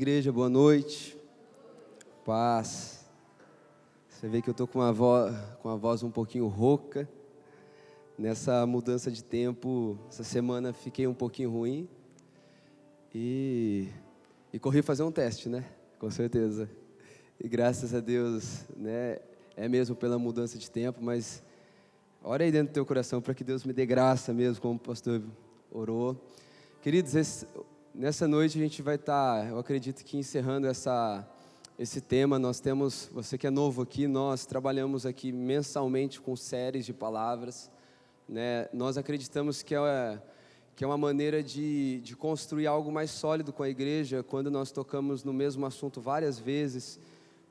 igreja, boa noite. Paz. Você vê que eu estou com, a voz, com a voz um pouquinho rouca. Nessa mudança de tempo, essa semana fiquei um pouquinho ruim. E, e corri fazer um teste, né? Com certeza. E graças a Deus, né? É mesmo pela mudança de tempo, mas ora aí dentro do teu coração para que Deus me dê graça mesmo, como o pastor orou. Queridos, esse, Nessa noite a gente vai estar, tá, eu acredito que encerrando essa, esse tema. Nós temos, você que é novo aqui, nós trabalhamos aqui mensalmente com séries de palavras. Né? Nós acreditamos que é, que é uma maneira de, de construir algo mais sólido com a igreja quando nós tocamos no mesmo assunto várias vezes,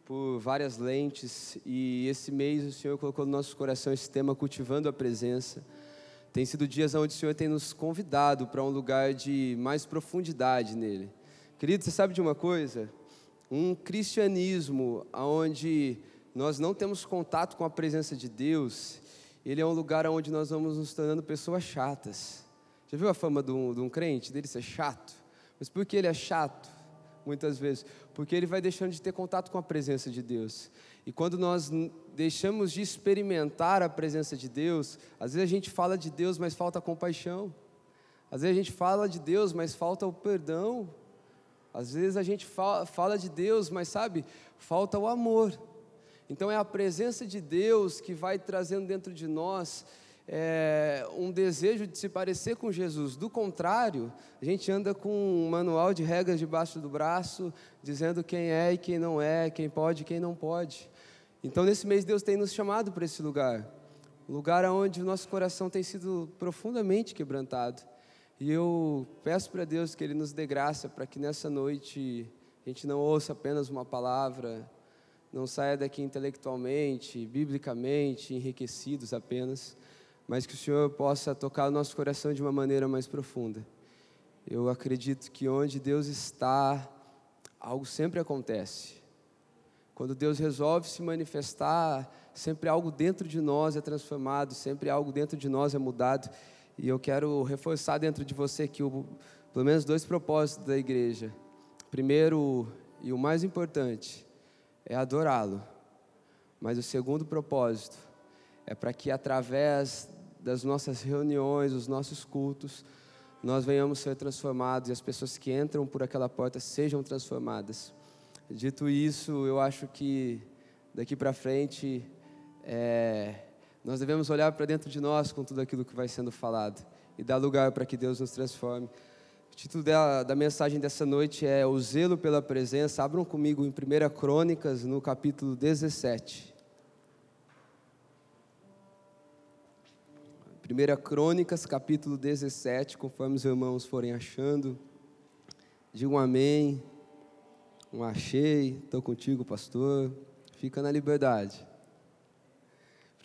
por várias lentes. E esse mês o Senhor colocou no nosso coração esse tema, cultivando a presença. Tem sido dias onde o Senhor tem nos convidado para um lugar de mais profundidade nele. Querido, você sabe de uma coisa? Um cristianismo onde nós não temos contato com a presença de Deus, ele é um lugar onde nós vamos nos tornando pessoas chatas. Já viu a fama de um, de um crente, dele ser chato? Mas por que ele é chato? Muitas vezes. Porque ele vai deixando de ter contato com a presença de Deus. E quando nós deixamos de experimentar a presença de Deus, às vezes a gente fala de Deus, mas falta compaixão. Às vezes a gente fala de Deus, mas falta o perdão. Às vezes a gente fala de Deus, mas sabe, falta o amor. Então é a presença de Deus que vai trazendo dentro de nós é, um desejo de se parecer com Jesus. Do contrário, a gente anda com um manual de regras debaixo do braço, dizendo quem é e quem não é, quem pode e quem não pode. Então, nesse mês, Deus tem nos chamado para esse lugar um lugar onde o nosso coração tem sido profundamente quebrantado. E eu peço para Deus que Ele nos dê graça para que nessa noite a gente não ouça apenas uma palavra, não saia daqui intelectualmente, biblicamente, enriquecidos apenas, mas que o Senhor possa tocar o nosso coração de uma maneira mais profunda. Eu acredito que onde Deus está, algo sempre acontece. Quando Deus resolve se manifestar, sempre algo dentro de nós é transformado, sempre algo dentro de nós é mudado. E eu quero reforçar dentro de você que o, pelo menos dois propósitos da igreja. Primeiro e o mais importante é adorá-lo. Mas o segundo propósito é para que através das nossas reuniões, os nossos cultos, nós venhamos ser transformados e as pessoas que entram por aquela porta sejam transformadas. Dito isso, eu acho que daqui para frente é, nós devemos olhar para dentro de nós com tudo aquilo que vai sendo falado e dar lugar para que Deus nos transforme. O título da, da mensagem dessa noite é O Zelo pela Presença. Abram comigo em 1 Crônicas, no capítulo 17. 1 Crônicas, capítulo 17, conforme os irmãos forem achando. Digam amém um achei, estou contigo, pastor. Fica na liberdade.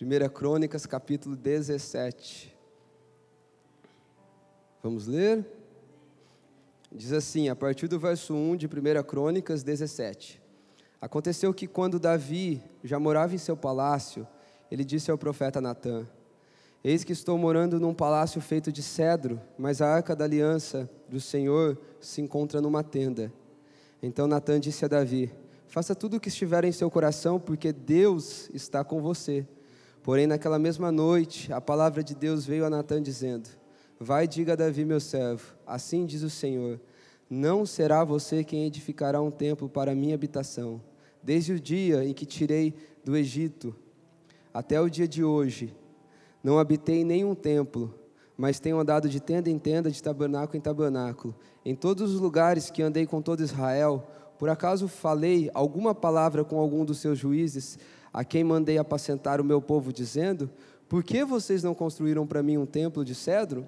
1 Crônicas, capítulo 17. Vamos ler? Diz assim, a partir do verso 1 de 1 Crônicas 17. Aconteceu que quando Davi já morava em seu palácio, ele disse ao profeta Natã: Eis que estou morando num palácio feito de cedro, mas a arca da aliança do Senhor se encontra numa tenda. Então Natan disse a Davi: Faça tudo o que estiver em seu coração, porque Deus está com você. Porém, naquela mesma noite, a palavra de Deus veio a Natan dizendo: Vai, diga a Davi, meu servo, assim diz o Senhor: Não será você quem edificará um templo para a minha habitação. Desde o dia em que tirei do Egito até o dia de hoje, não habitei nenhum templo, mas tenho andado de tenda em tenda, de tabernáculo em tabernáculo. Em todos os lugares que andei com todo Israel, por acaso falei alguma palavra com algum dos seus juízes, a quem mandei apacentar o meu povo, dizendo: Por que vocês não construíram para mim um templo de cedro?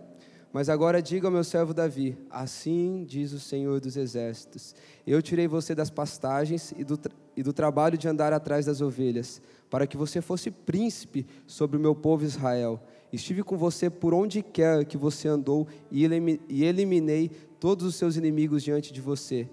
Mas agora diga ao meu servo Davi: Assim diz o Senhor dos Exércitos: Eu tirei você das pastagens e do, e do trabalho de andar atrás das ovelhas, para que você fosse príncipe sobre o meu povo Israel. Estive com você por onde quer que você andou e eliminei todos os seus inimigos diante de você.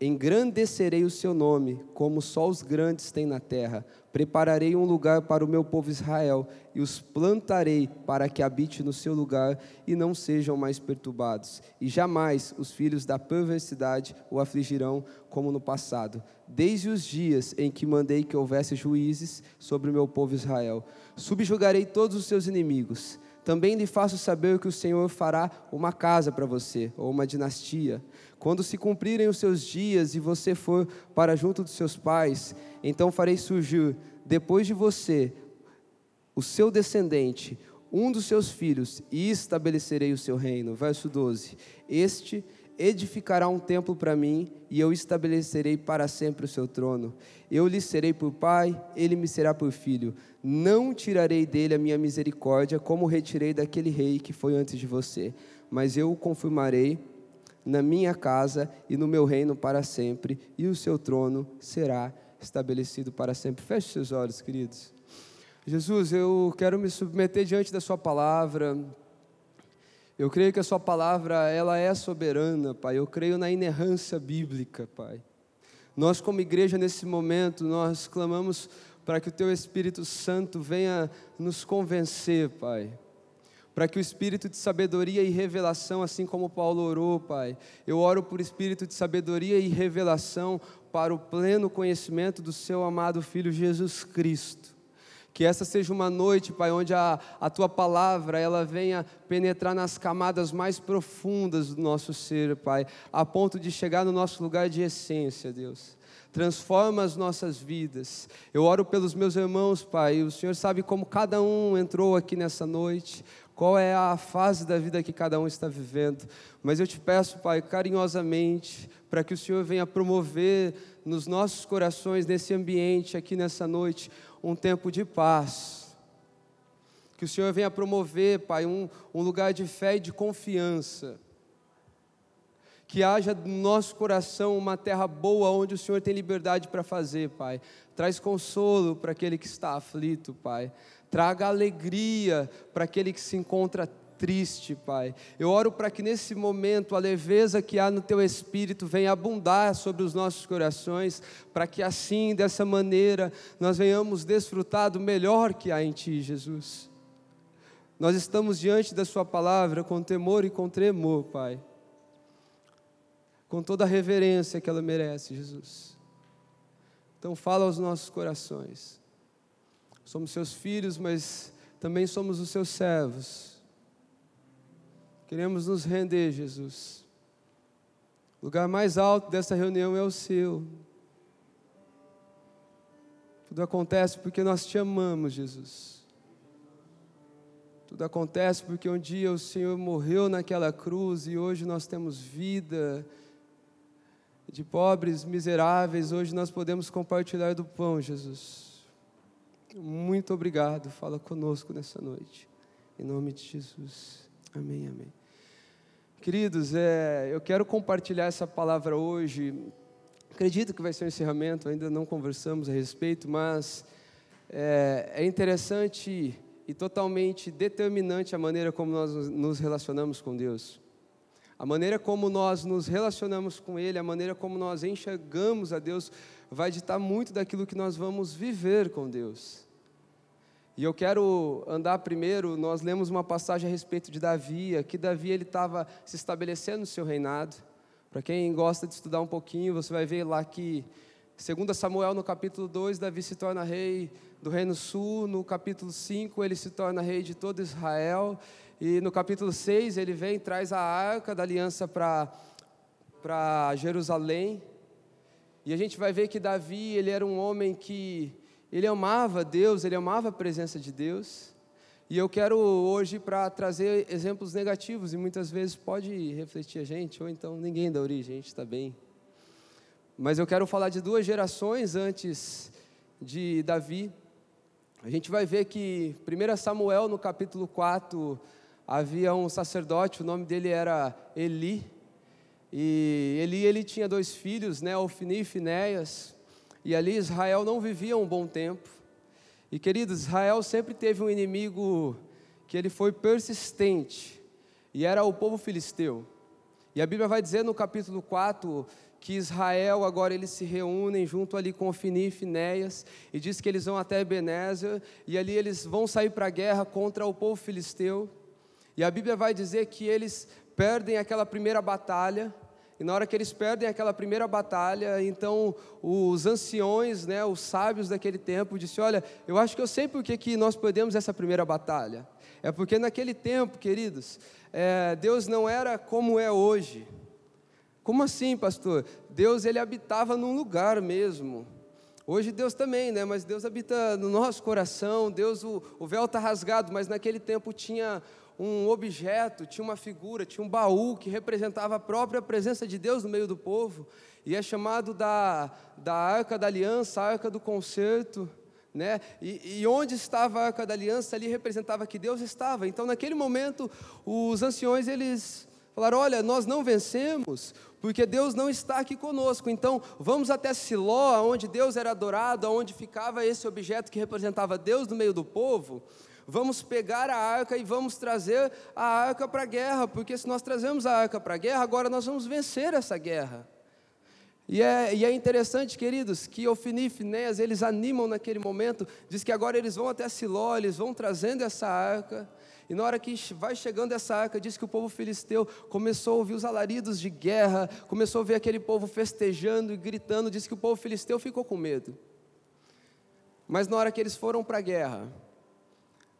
Engrandecerei o seu nome, como só os grandes têm na terra. Prepararei um lugar para o meu povo Israel e os plantarei para que habite no seu lugar e não sejam mais perturbados. E jamais os filhos da perversidade o afligirão como no passado, desde os dias em que mandei que houvesse juízes sobre o meu povo Israel. Subjugarei todos os seus inimigos. Também lhe faço saber que o Senhor fará uma casa para você, ou uma dinastia. Quando se cumprirem os seus dias e você for para junto dos seus pais, então farei surgir depois de você o seu descendente, um dos seus filhos, e estabelecerei o seu reino. Verso 12: Este edificará um templo para mim, e eu estabelecerei para sempre o seu trono. Eu lhe serei por pai, ele me será por filho. Não tirarei dele a minha misericórdia, como retirei daquele rei que foi antes de você, mas eu o confirmarei na minha casa e no meu reino para sempre, e o seu trono será estabelecido para sempre. Feche seus olhos, queridos. Jesus, eu quero me submeter diante da Sua palavra. Eu creio que a Sua palavra ela é soberana, Pai. Eu creio na inerrância bíblica, Pai. Nós, como igreja, nesse momento, nós clamamos para que o Teu Espírito Santo venha nos convencer, Pai para que o espírito de sabedoria e revelação, assim como Paulo orou, Pai, eu oro por espírito de sabedoria e revelação para o pleno conhecimento do Seu amado Filho Jesus Cristo. Que essa seja uma noite, Pai, onde a, a Tua palavra ela venha penetrar nas camadas mais profundas do nosso ser, Pai, a ponto de chegar no nosso lugar de essência, Deus transforma as nossas vidas. Eu oro pelos meus irmãos, Pai. O Senhor sabe como cada um entrou aqui nessa noite qual é a fase da vida que cada um está vivendo. Mas eu te peço, Pai, carinhosamente, para que o Senhor venha promover nos nossos corações, nesse ambiente, aqui nessa noite, um tempo de paz. Que o Senhor venha promover, Pai, um, um lugar de fé e de confiança. Que haja no nosso coração uma terra boa onde o Senhor tem liberdade para fazer, Pai. Traz consolo para aquele que está aflito, Pai traga alegria para aquele que se encontra triste, Pai. Eu oro para que nesse momento a leveza que há no teu espírito venha abundar sobre os nossos corações, para que assim, dessa maneira, nós venhamos desfrutar do melhor que há em ti, Jesus. Nós estamos diante da Sua palavra com temor e com tremor, Pai, com toda a reverência que ela merece, Jesus. Então, fala aos nossos corações. Somos seus filhos, mas também somos os seus servos. Queremos nos render, Jesus. O lugar mais alto dessa reunião é o seu. Tudo acontece porque nós te amamos, Jesus. Tudo acontece porque um dia o Senhor morreu naquela cruz e hoje nós temos vida. De pobres, miseráveis, hoje nós podemos compartilhar do pão, Jesus. Muito obrigado. Fala conosco nessa noite. Em nome de Jesus. Amém, amém. Queridos, é, eu quero compartilhar essa palavra hoje. Acredito que vai ser um encerramento, ainda não conversamos a respeito, mas é, é interessante e totalmente determinante a maneira como nós nos relacionamos com Deus. A maneira como nós nos relacionamos com Ele, a maneira como nós enxergamos a Deus, vai ditar muito daquilo que nós vamos viver com Deus. E eu quero andar primeiro, nós lemos uma passagem a respeito de Davi, que Davi ele estava se estabelecendo no seu reinado. Para quem gosta de estudar um pouquinho, você vai ver lá que, segundo Samuel, no capítulo 2, Davi se torna rei do reino sul, no capítulo 5 ele se torna rei de todo Israel, e no capítulo 6 ele vem traz a arca da aliança para para Jerusalém. E a gente vai ver que Davi, ele era um homem que ele amava Deus, ele amava a presença de Deus. E eu quero hoje para trazer exemplos negativos e muitas vezes pode refletir a gente, ou então ninguém da origem, a gente está bem. Mas eu quero falar de duas gerações antes de Davi. A gente vai ver que 1 Samuel, no capítulo 4, havia um sacerdote, o nome dele era Eli. E Eli ele tinha dois filhos, né, Ofni e Finéias. E ali Israel não vivia um bom tempo. E queridos, Israel sempre teve um inimigo que ele foi persistente, e era o povo filisteu. E a Bíblia vai dizer no capítulo 4 que Israel agora eles se reúnem junto ali com Ofini e Finéias e diz que eles vão até Ebenezer e ali eles vão sair para a guerra contra o povo filisteu. E a Bíblia vai dizer que eles perdem aquela primeira batalha e na hora que eles perdem aquela primeira batalha, então os anciões, né, os sábios daquele tempo, disse: Olha, eu acho que eu sei por que, que nós perdemos essa primeira batalha. É porque naquele tempo, queridos, é, Deus não era como é hoje. Como assim, pastor? Deus ele habitava num lugar mesmo. Hoje Deus também, né? Mas Deus habita no nosso coração. Deus, o, o véu está rasgado, mas naquele tempo tinha um objeto, tinha uma figura, tinha um baú que representava a própria presença de Deus no meio do povo. E é chamado da, da arca da aliança, a arca do concerto. Né? E, e, onde estava a arca da aliança ali representava que Deus estava. Então, naquele momento, os anciões eles falaram: Olha, nós não vencemos porque Deus não está aqui conosco. Então, vamos até Siló, onde Deus era adorado, onde ficava esse objeto que representava Deus no meio do povo. Vamos pegar a arca e vamos trazer a arca para a guerra, porque se nós trazemos a arca para a guerra, agora nós vamos vencer essa guerra. E é, e é, interessante, queridos, que Ofini e Finéas, eles animam naquele momento, diz que agora eles vão até Siló, eles vão trazendo essa arca, e na hora que vai chegando essa arca, diz que o povo filisteu começou a ouvir os alaridos de guerra, começou a ver aquele povo festejando e gritando, diz que o povo filisteu ficou com medo. Mas na hora que eles foram para a guerra,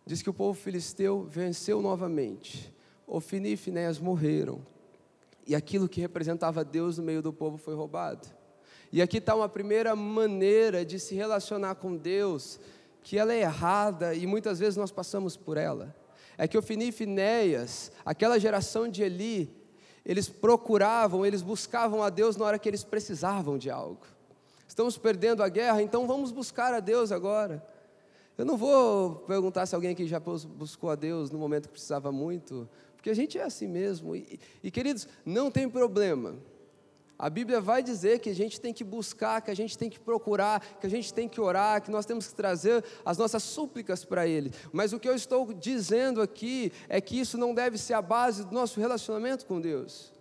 diz que o povo filisteu venceu novamente. Ofini e Finéas morreram, e aquilo que representava Deus no meio do povo foi roubado. E aqui está uma primeira maneira de se relacionar com Deus, que ela é errada e muitas vezes nós passamos por ela. É que Ofini e Finéias, aquela geração de Eli, eles procuravam, eles buscavam a Deus na hora que eles precisavam de algo. Estamos perdendo a guerra, então vamos buscar a Deus agora. Eu não vou perguntar se alguém aqui já buscou a Deus no momento que precisava muito, porque a gente é assim mesmo. E, e, queridos, não tem problema. A Bíblia vai dizer que a gente tem que buscar, que a gente tem que procurar, que a gente tem que orar, que nós temos que trazer as nossas súplicas para Ele. Mas o que eu estou dizendo aqui é que isso não deve ser a base do nosso relacionamento com Deus.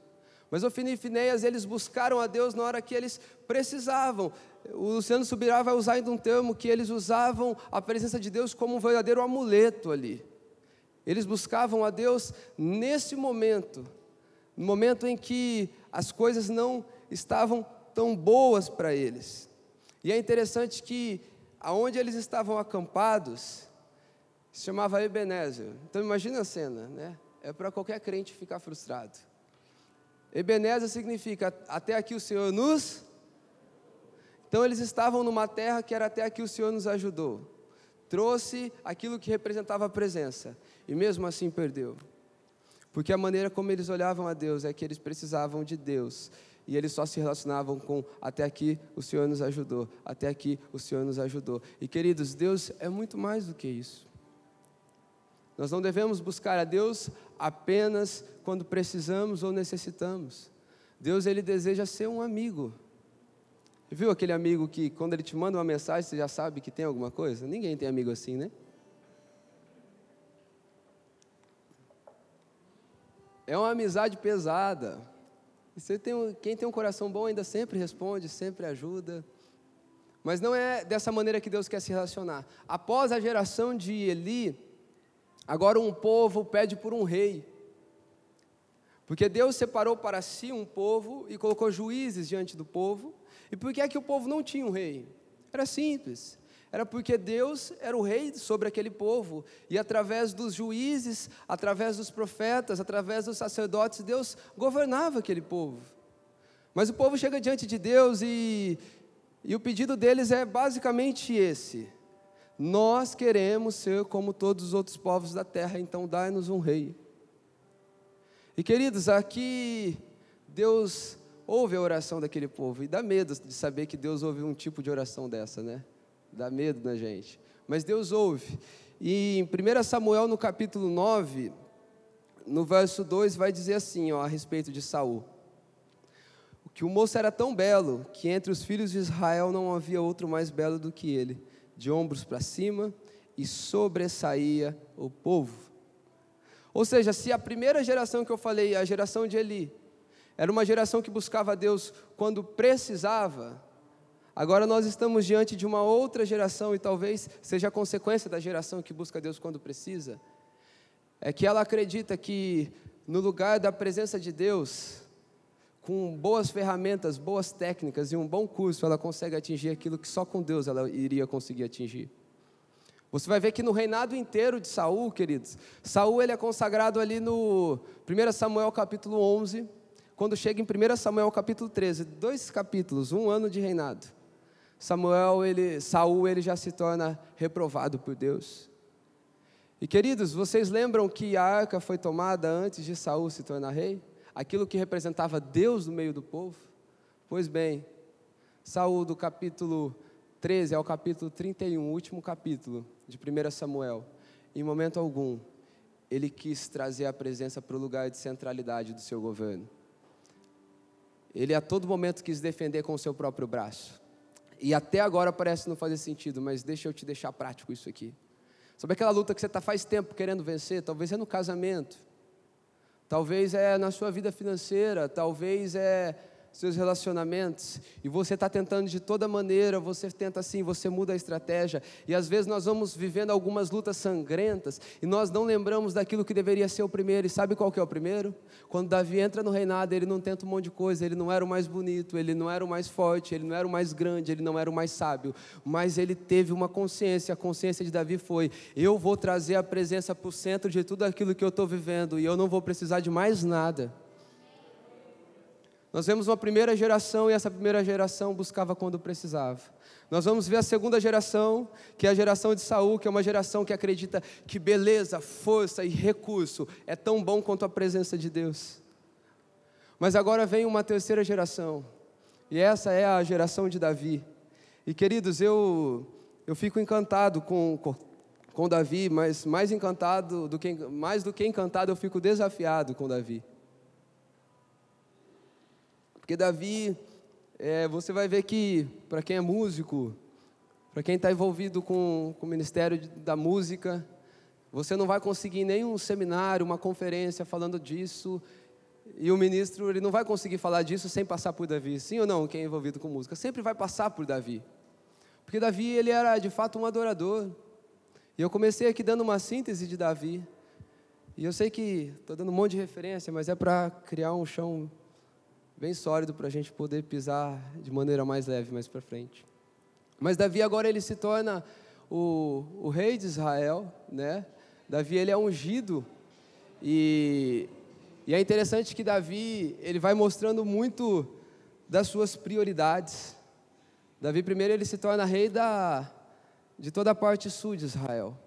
Mas Ofini e Finéias, eles buscaram a Deus na hora que eles precisavam. O Luciano Subirá vai usar ainda um termo que eles usavam a presença de Deus como um verdadeiro amuleto ali. Eles buscavam a Deus nesse momento, no momento em que as coisas não estavam tão boas para eles. E é interessante que aonde eles estavam acampados se chamava Ebenezer. Então imagina a cena, né? É para qualquer crente ficar frustrado. Ebenezer significa até aqui o Senhor nos então eles estavam numa terra que era até aqui o Senhor nos ajudou. Trouxe aquilo que representava a presença e mesmo assim perdeu. Porque a maneira como eles olhavam a Deus é que eles precisavam de Deus. E eles só se relacionavam com até aqui o Senhor nos ajudou, até aqui o Senhor nos ajudou. E queridos, Deus é muito mais do que isso. Nós não devemos buscar a Deus apenas quando precisamos ou necessitamos. Deus ele deseja ser um amigo. Viu aquele amigo que quando ele te manda uma mensagem você já sabe que tem alguma coisa? Ninguém tem amigo assim, né? É uma amizade pesada. Você tem, quem tem um coração bom ainda sempre responde, sempre ajuda. Mas não é dessa maneira que Deus quer se relacionar. Após a geração de Eli, agora um povo pede por um rei. Porque Deus separou para si um povo e colocou juízes diante do povo. E por que é que o povo não tinha um rei? Era simples era porque Deus era o rei sobre aquele povo, e através dos juízes, através dos profetas, através dos sacerdotes, Deus governava aquele povo. Mas o povo chega diante de Deus e, e o pedido deles é basicamente esse: Nós queremos ser como todos os outros povos da terra, então dai-nos um rei. E queridos, aqui Deus ouve a oração daquele povo, e dá medo de saber que Deus ouve um tipo de oração dessa, né? dá medo na gente. Mas Deus ouve. E em 1 Samuel, no capítulo 9, no verso 2, vai dizer assim, ó, a respeito de Saul. Que o moço era tão belo que entre os filhos de Israel não havia outro mais belo do que ele, de ombros para cima e sobressaía o povo. Ou seja, se a primeira geração que eu falei, a geração de Eli, Era uma geração que buscava Deus quando precisava. Agora nós estamos diante de uma outra geração e talvez seja a consequência da geração que busca Deus quando precisa. É que ela acredita que no lugar da presença de Deus, com boas ferramentas, boas técnicas e um bom curso, ela consegue atingir aquilo que só com Deus ela iria conseguir atingir. Você vai ver que no reinado inteiro de Saul, queridos, Saul ele é consagrado ali no 1 Samuel capítulo 11, quando chega em 1 Samuel capítulo 13, dois capítulos, um ano de reinado. Samuel, ele, Saul, ele já se torna reprovado por Deus. E queridos, vocês lembram que a arca foi tomada antes de Saul se tornar rei? Aquilo que representava Deus no meio do povo? Pois bem, Saul do capítulo 13 ao capítulo 31, último capítulo de 1 Samuel, em momento algum, ele quis trazer a presença para o lugar de centralidade do seu governo. Ele a todo momento quis defender com o seu próprio braço. E até agora parece não fazer sentido, mas deixa eu te deixar prático isso aqui. Sabe aquela luta que você está faz tempo querendo vencer? Talvez é no casamento, talvez é na sua vida financeira, talvez é seus relacionamentos, e você está tentando de toda maneira, você tenta assim, você muda a estratégia, e às vezes nós vamos vivendo algumas lutas sangrentas, e nós não lembramos daquilo que deveria ser o primeiro, e sabe qual que é o primeiro? Quando Davi entra no reinado, ele não tenta um monte de coisa, ele não era o mais bonito, ele não era o mais forte, ele não era o mais grande, ele não era o mais sábio, mas ele teve uma consciência, a consciência de Davi foi: eu vou trazer a presença para o centro de tudo aquilo que eu estou vivendo, e eu não vou precisar de mais nada. Nós vemos uma primeira geração e essa primeira geração buscava quando precisava. Nós vamos ver a segunda geração, que é a geração de Saul, que é uma geração que acredita que beleza, força e recurso é tão bom quanto a presença de Deus. Mas agora vem uma terceira geração, e essa é a geração de Davi. E queridos, eu eu fico encantado com, com, com Davi, mas mais encantado do que mais do que encantado, eu fico desafiado com Davi. Porque Davi, é, você vai ver que, para quem é músico, para quem está envolvido com, com o ministério da música, você não vai conseguir nenhum seminário, uma conferência falando disso, e o ministro ele não vai conseguir falar disso sem passar por Davi. Sim ou não, quem é envolvido com música? Sempre vai passar por Davi. Porque Davi ele era de fato um adorador. E eu comecei aqui dando uma síntese de Davi. E eu sei que estou dando um monte de referência, mas é para criar um chão bem sólido para a gente poder pisar de maneira mais leve mais para frente. Mas Davi agora ele se torna o, o rei de Israel, né? Davi ele é ungido e, e é interessante que Davi ele vai mostrando muito das suas prioridades. Davi primeiro ele se torna rei da de toda a parte sul de Israel.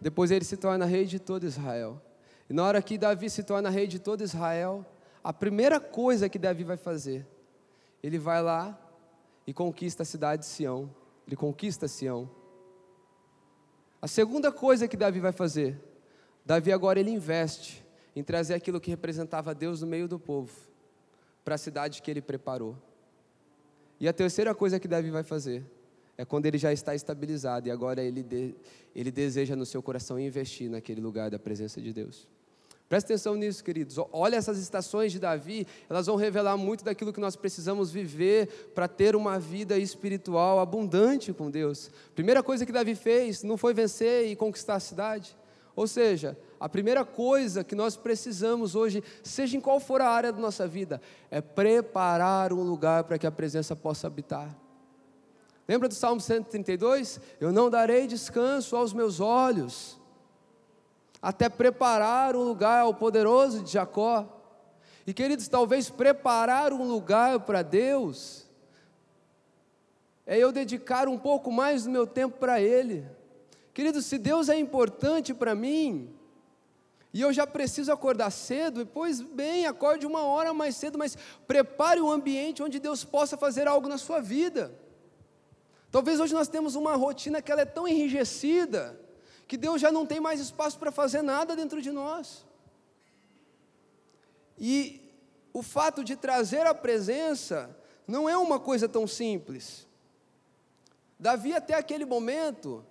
Depois ele se torna rei de todo Israel. E na hora que Davi se torna rei de todo Israel, a primeira coisa que Davi vai fazer, ele vai lá e conquista a cidade de Sião. Ele conquista Sião. A segunda coisa que Davi vai fazer, Davi agora ele investe em trazer aquilo que representava Deus no meio do povo para a cidade que ele preparou. E a terceira coisa que Davi vai fazer é quando ele já está estabilizado e agora ele, de, ele deseja no seu coração investir naquele lugar da presença de Deus. Presta atenção nisso, queridos. Olha essas estações de Davi, elas vão revelar muito daquilo que nós precisamos viver para ter uma vida espiritual abundante com Deus. Primeira coisa que Davi fez não foi vencer e conquistar a cidade. Ou seja, a primeira coisa que nós precisamos hoje, seja em qual for a área da nossa vida, é preparar um lugar para que a presença possa habitar. Lembra do Salmo 132? Eu não darei descanso aos meus olhos até preparar um lugar ao poderoso de Jacó. E queridos, talvez preparar um lugar para Deus é eu dedicar um pouco mais do meu tempo para Ele. Queridos, se Deus é importante para mim, e eu já preciso acordar cedo, pois bem, acorde uma hora mais cedo, mas prepare um ambiente onde Deus possa fazer algo na sua vida. Talvez hoje nós temos uma rotina que ela é tão enrijecida, que Deus já não tem mais espaço para fazer nada dentro de nós. E o fato de trazer a presença não é uma coisa tão simples. Davi, até aquele momento,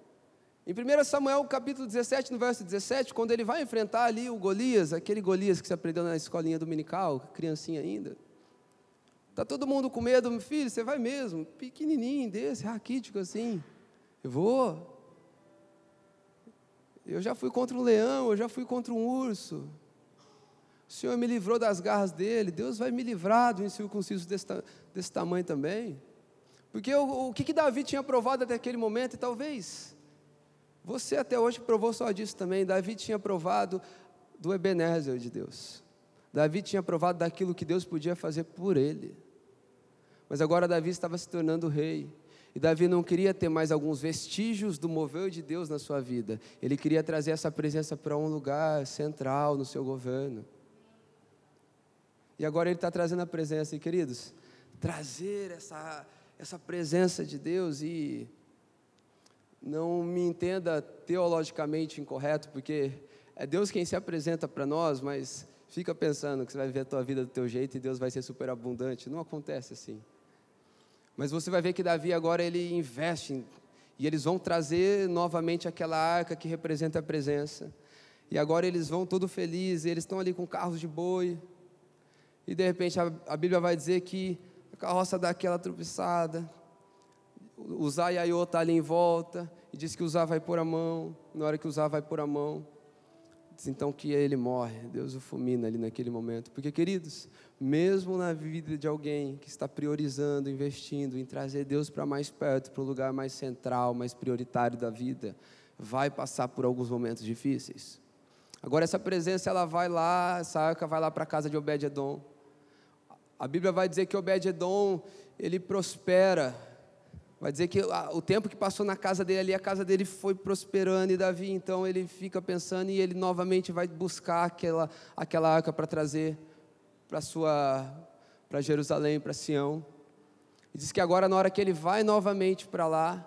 Em 1 Samuel capítulo 17, no verso 17, quando ele vai enfrentar ali o Golias, aquele Golias que você aprendeu na escolinha dominical, criancinha ainda. Está todo mundo com medo, meu filho, você vai mesmo, pequenininho desse, raquítico assim. Eu vou. Eu já fui contra um leão, eu já fui contra um urso. O Senhor me livrou das garras dele, Deus vai me livrar do incircunciso desse, desse tamanho também. Porque o, o que, que Davi tinha provado até aquele momento, e talvez você até hoje provou só disso também. Davi tinha provado do Ebenezer de Deus. Davi tinha provado daquilo que Deus podia fazer por ele. Mas agora Davi estava se tornando rei. E Davi não queria ter mais alguns vestígios do mover de Deus na sua vida. Ele queria trazer essa presença para um lugar central no seu governo. E agora ele está trazendo a presença, e queridos, trazer essa, essa presença de Deus e não me entenda teologicamente incorreto, porque é Deus quem se apresenta para nós, mas fica pensando que você vai viver a tua vida do teu jeito e Deus vai ser super abundante. Não acontece assim. Mas você vai ver que Davi agora ele investe e eles vão trazer novamente aquela arca que representa a presença. E agora eles vão todo felizes, eles estão ali com carros de boi. E de repente a, a Bíblia vai dizer que a carroça dá aquela tropeçada, Zá e a está ali em volta, e diz que Zá vai pôr a mão, na hora que Zá vai pôr a mão, diz então que ele morre, Deus o fulmina ali naquele momento. Porque, queridos, mesmo na vida de alguém que está priorizando, investindo em trazer Deus para mais perto, para um lugar mais central, mais prioritário da vida, vai passar por alguns momentos difíceis. Agora, essa presença, ela vai lá, essa arca vai lá para a casa de Obed-Edom. A Bíblia vai dizer que Obed-Edom, ele prospera, Vai dizer que o tempo que passou na casa dele ali, a casa dele foi prosperando e Davi, então ele fica pensando e ele novamente vai buscar aquela, aquela arca para trazer para sua para Jerusalém, para Sião. E diz que agora na hora que ele vai novamente para lá,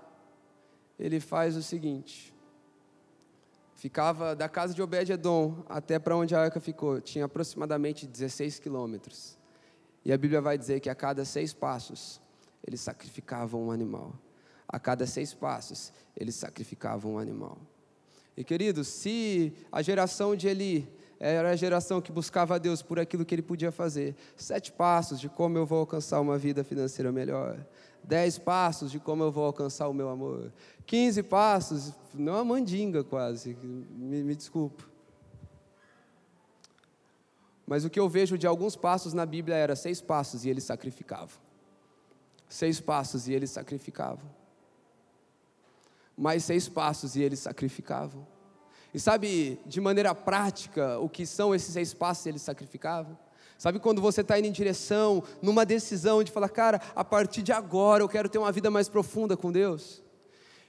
ele faz o seguinte: ficava da casa de Obed-edom até para onde a arca ficou, tinha aproximadamente 16 quilômetros. E a Bíblia vai dizer que a cada seis passos eles sacrificavam um animal. A cada seis passos, eles sacrificavam um animal. E queridos, se a geração de Eli era a geração que buscava a Deus por aquilo que ele podia fazer, sete passos de como eu vou alcançar uma vida financeira melhor, dez passos de como eu vou alcançar o meu amor, quinze passos, não é uma mandinga quase, me, me desculpa. Mas o que eu vejo de alguns passos na Bíblia era seis passos e eles sacrificavam seis passos e eles sacrificavam. Mais seis passos e eles sacrificavam. E sabe, de maneira prática, o que são esses seis passos e eles sacrificavam? Sabe quando você está indo em direção, numa decisão de falar, cara, a partir de agora eu quero ter uma vida mais profunda com Deus?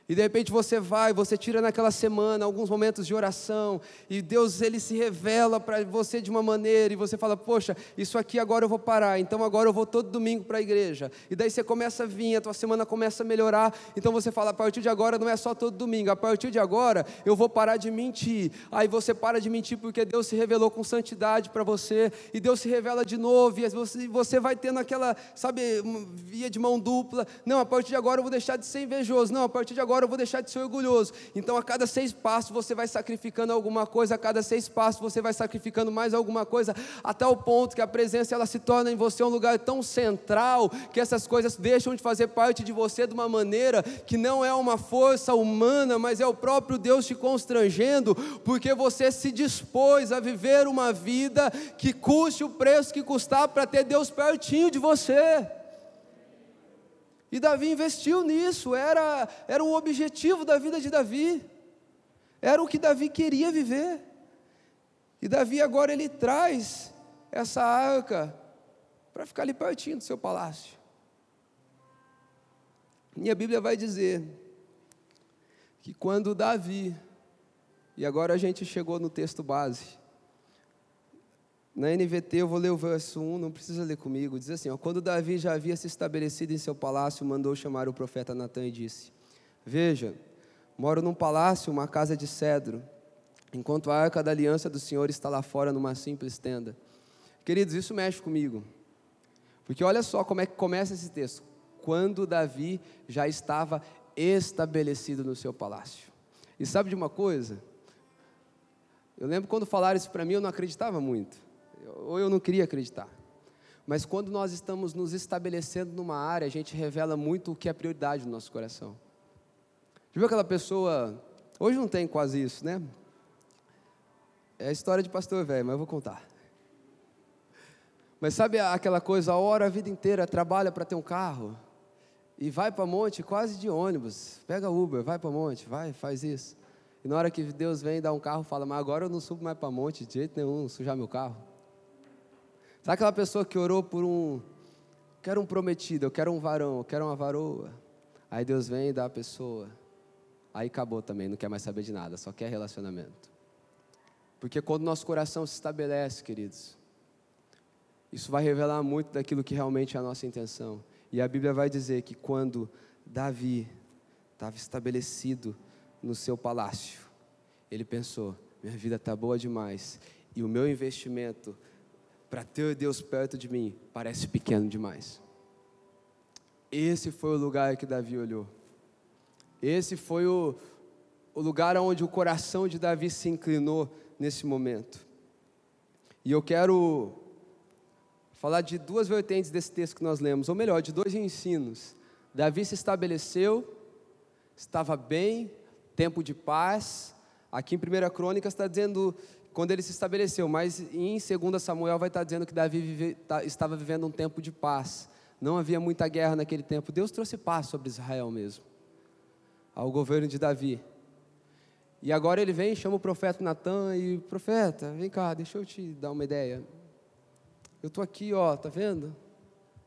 E de repente você vai, você tira naquela semana alguns momentos de oração, e Deus ele se revela para você de uma maneira, e você fala: Poxa, isso aqui agora eu vou parar, então agora eu vou todo domingo para a igreja. E daí você começa a vir, a tua semana começa a melhorar, então você fala: A partir de agora não é só todo domingo, a partir de agora eu vou parar de mentir. Aí você para de mentir porque Deus se revelou com santidade para você, e Deus se revela de novo, e você, vai tendo aquela, sabe, via de mão dupla: Não, a partir de agora eu vou deixar de ser invejoso, não, a partir de agora agora eu vou deixar de ser orgulhoso. Então, a cada seis passos, você vai sacrificando alguma coisa, a cada seis passos, você vai sacrificando mais alguma coisa, até o ponto que a presença ela se torna em você um lugar tão central, que essas coisas deixam de fazer parte de você de uma maneira que não é uma força humana, mas é o próprio Deus te constrangendo, porque você se dispôs a viver uma vida que custe o preço que custar para ter Deus pertinho de você. E Davi investiu nisso, era, era o objetivo da vida de Davi, era o que Davi queria viver. E Davi agora ele traz essa arca para ficar ali pertinho do seu palácio. E a Bíblia vai dizer que quando Davi, e agora a gente chegou no texto base, na NVT eu vou ler o verso 1, não precisa ler comigo. Diz assim: ó, Quando Davi já havia se estabelecido em seu palácio, mandou chamar o profeta Natan e disse: Veja, moro num palácio, uma casa de cedro, enquanto a arca da aliança do Senhor está lá fora numa simples tenda. Queridos, isso mexe comigo. Porque olha só como é que começa esse texto. Quando Davi já estava estabelecido no seu palácio. E sabe de uma coisa? Eu lembro quando falaram isso para mim, eu não acreditava muito, ou eu não queria acreditar. Mas quando nós estamos nos estabelecendo numa área, a gente revela muito o que é prioridade no nosso coração. Já viu aquela pessoa. Hoje não tem quase isso, né? É a história de pastor velho, mas eu vou contar. Mas sabe aquela coisa, ora a vida inteira, trabalha para ter um carro e vai para monte quase de ônibus, pega Uber, vai para monte, vai, faz isso. E na hora que Deus vem dar um carro, fala, mas agora eu não subo mais para monte de jeito nenhum, sujar meu carro. Sabe aquela pessoa que orou por um, quero um prometido, eu quero um varão, eu quero uma varoa. Aí Deus vem e dá a pessoa. Aí acabou também, não quer mais saber de nada, só quer relacionamento. Porque quando nosso coração se estabelece, queridos, isso vai revelar muito daquilo que realmente é a nossa intenção. E a Bíblia vai dizer que quando Davi estava estabelecido no seu palácio, ele pensou: minha vida está boa demais e o meu investimento para ter Deus perto de mim parece pequeno demais. Esse foi o lugar que Davi olhou. Esse foi o, o lugar onde o coração de Davi se inclinou nesse momento. E eu quero falar de duas vertentes desse texto que nós lemos, ou melhor, de dois ensinos. Davi se estabeleceu, estava bem, tempo de paz. Aqui em 1 Crônica está dizendo quando ele se estabeleceu, mas em 2 Samuel vai estar dizendo que Davi vive, tá, estava vivendo um tempo de paz. Não havia muita guerra naquele tempo. Deus trouxe paz sobre Israel mesmo, ao governo de Davi. E agora ele vem, chama o profeta Natan e profeta, vem cá, deixa eu te dar uma ideia. Eu estou aqui, ó, tá vendo?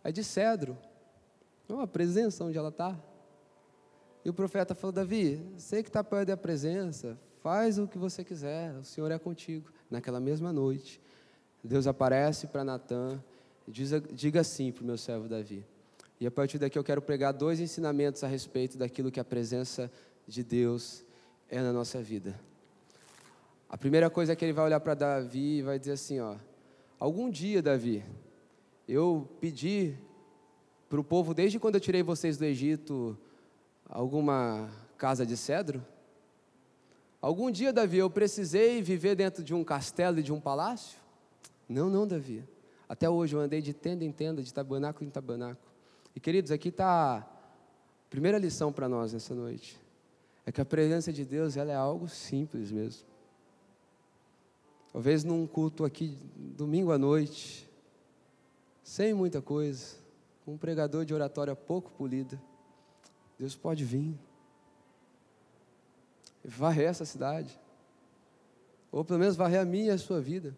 É de cedro. É uma presença onde ela está. E o profeta falou: Davi, sei que está perto da presença, faz o que você quiser, o Senhor é contigo. Naquela mesma noite, Deus aparece para Natan, diz, diga assim para o meu servo Davi. E a partir daqui eu quero pregar dois ensinamentos a respeito daquilo que a presença de Deus é na nossa vida. A primeira coisa é que ele vai olhar para Davi e vai dizer assim: ó, Algum dia, Davi, eu pedi para o povo, desde quando eu tirei vocês do Egito, alguma casa de cedro? Algum dia, Davi, eu precisei viver dentro de um castelo e de um palácio? Não, não, Davi. Até hoje eu andei de tenda em tenda, de tabernáculo em tabernáculo. E queridos, aqui está a primeira lição para nós nessa noite. É que a presença de Deus ela é algo simples mesmo. Talvez num culto aqui, domingo à noite, sem muita coisa, com um pregador de oratória pouco polida, Deus pode vir varrer essa cidade, ou pelo menos varrer a minha e a sua vida.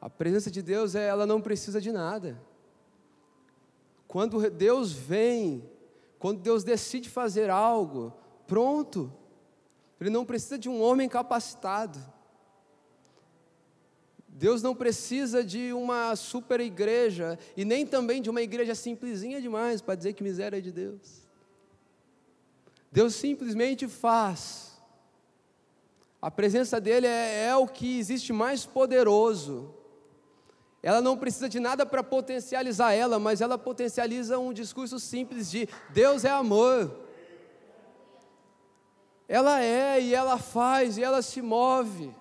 A presença de Deus, ela não precisa de nada. Quando Deus vem, quando Deus decide fazer algo, pronto. Ele não precisa de um homem capacitado. Deus não precisa de uma super igreja e nem também de uma igreja simplesinha demais para dizer que miséria é de Deus. Deus simplesmente faz. A presença dele é, é o que existe mais poderoso. Ela não precisa de nada para potencializar ela, mas ela potencializa um discurso simples de Deus é amor. Ela é e ela faz e ela se move.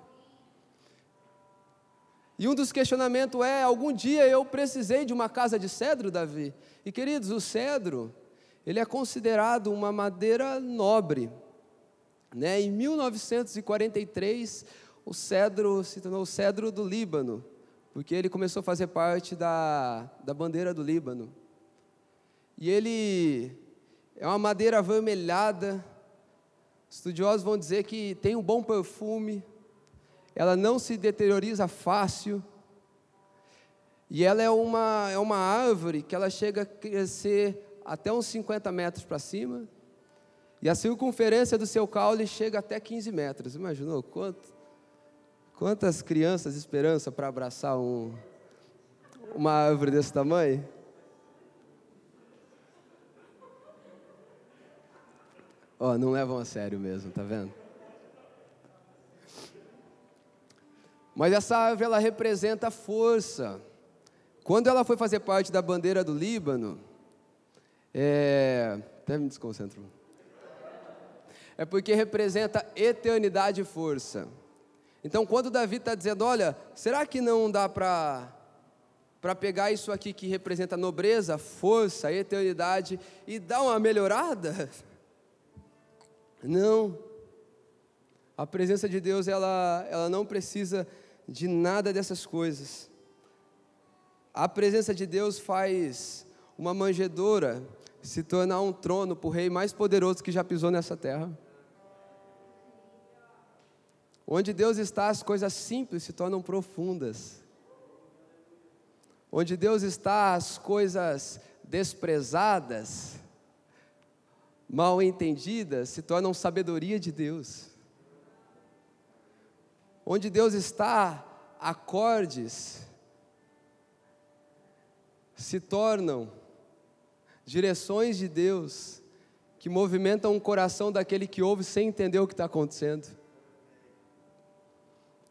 E um dos questionamentos é: algum dia eu precisei de uma casa de cedro, Davi? E queridos, o cedro, ele é considerado uma madeira nobre. Né? Em 1943, o cedro se tornou o cedro do Líbano, porque ele começou a fazer parte da, da bandeira do Líbano. E ele é uma madeira avermelhada. Estudiosos vão dizer que tem um bom perfume, ela não se deterioriza fácil. E ela é uma, é uma árvore que ela chega a crescer até uns 50 metros para cima. E a circunferência do seu caule chega até 15 metros. Imaginou quanto, quantas crianças esperança para abraçar um, uma árvore desse tamanho? Ó, oh, não levam a sério mesmo, tá vendo? Mas essa árvore ela representa força. Quando ela foi fazer parte da bandeira do Líbano, é, até me desconcentro. é porque representa eternidade e força. Então, quando Davi está dizendo, olha, será que não dá para para pegar isso aqui que representa nobreza, força, eternidade e dar uma melhorada? Não. A presença de Deus, ela, ela não precisa de nada dessas coisas. A presença de Deus faz uma manjedoura se tornar um trono para o rei mais poderoso que já pisou nessa terra. Onde Deus está, as coisas simples se tornam profundas. Onde Deus está, as coisas desprezadas, mal entendidas, se tornam sabedoria de Deus. Onde Deus está, acordes se tornam direções de Deus que movimentam o coração daquele que ouve sem entender o que está acontecendo.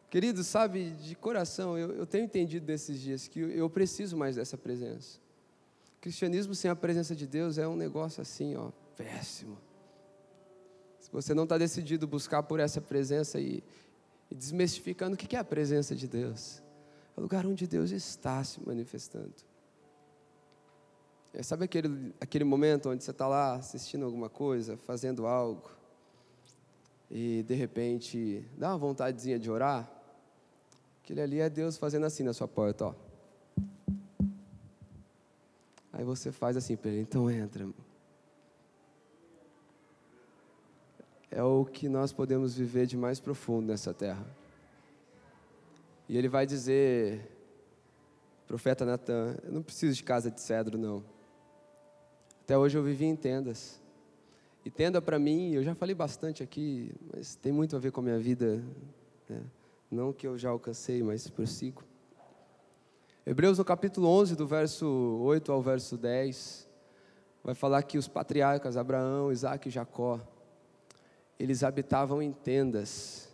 Querido, sabe, de coração, eu, eu tenho entendido nesses dias que eu, preciso mais dessa presença. O cristianismo sem a presença de Deus é um negócio assim, ó, péssimo. Se você não está decidido buscar por essa presença e, e desmistificando o que é a presença de Deus, é o lugar onde Deus está se manifestando. É, sabe aquele, aquele momento onde você está lá assistindo alguma coisa, fazendo algo, e de repente dá uma vontadezinha de orar? Aquele ali é Deus fazendo assim na sua porta, ó. Aí você faz assim para ele, então entra. É o que nós podemos viver de mais profundo nessa terra. E ele vai dizer, profeta Natan, eu não preciso de casa de cedro, não. Até hoje eu vivi em tendas. E tenda para mim, eu já falei bastante aqui, mas tem muito a ver com a minha vida. Né? Não que eu já alcancei, mas prossigo. Hebreus no capítulo 11, do verso 8 ao verso 10, vai falar que os patriarcas Abraão, Isaac e Jacó, eles habitavam em tendas.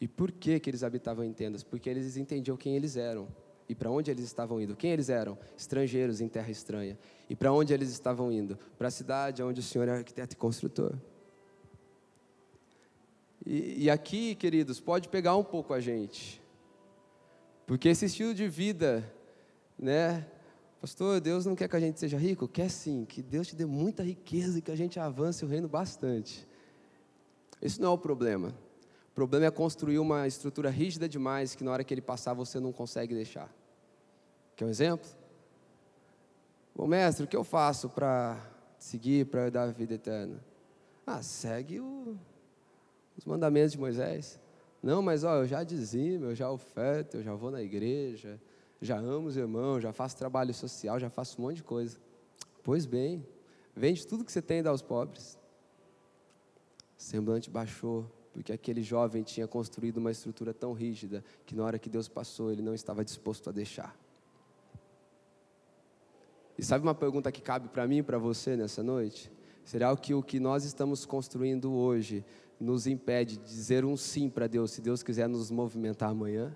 E por que, que eles habitavam em tendas? Porque eles entendiam quem eles eram e para onde eles estavam indo. Quem eles eram? Estrangeiros em terra estranha. E para onde eles estavam indo? Para a cidade onde o Senhor é arquiteto e construtor. E, e aqui, queridos, pode pegar um pouco a gente. Porque esse estilo de vida, né? Pastor, Deus não quer que a gente seja rico? Quer sim, que Deus te dê muita riqueza e que a gente avance o reino bastante. Isso não é o problema. O problema é construir uma estrutura rígida demais que na hora que ele passar você não consegue deixar. Quer um exemplo? Bom, mestre, o que eu faço para seguir, para dar a vida eterna? Ah, segue o, os mandamentos de Moisés. Não, mas ó, eu já dizimo, eu já oferto, eu já vou na igreja, já amo os irmãos, já faço trabalho social, já faço um monte de coisa. Pois bem, vende tudo que você tem e dá aos pobres. O semblante baixou, porque aquele jovem tinha construído uma estrutura tão rígida que na hora que Deus passou, ele não estava disposto a deixar. E sabe uma pergunta que cabe para mim e para você nessa noite? Será que o que nós estamos construindo hoje nos impede de dizer um sim para Deus, se Deus quiser nos movimentar amanhã?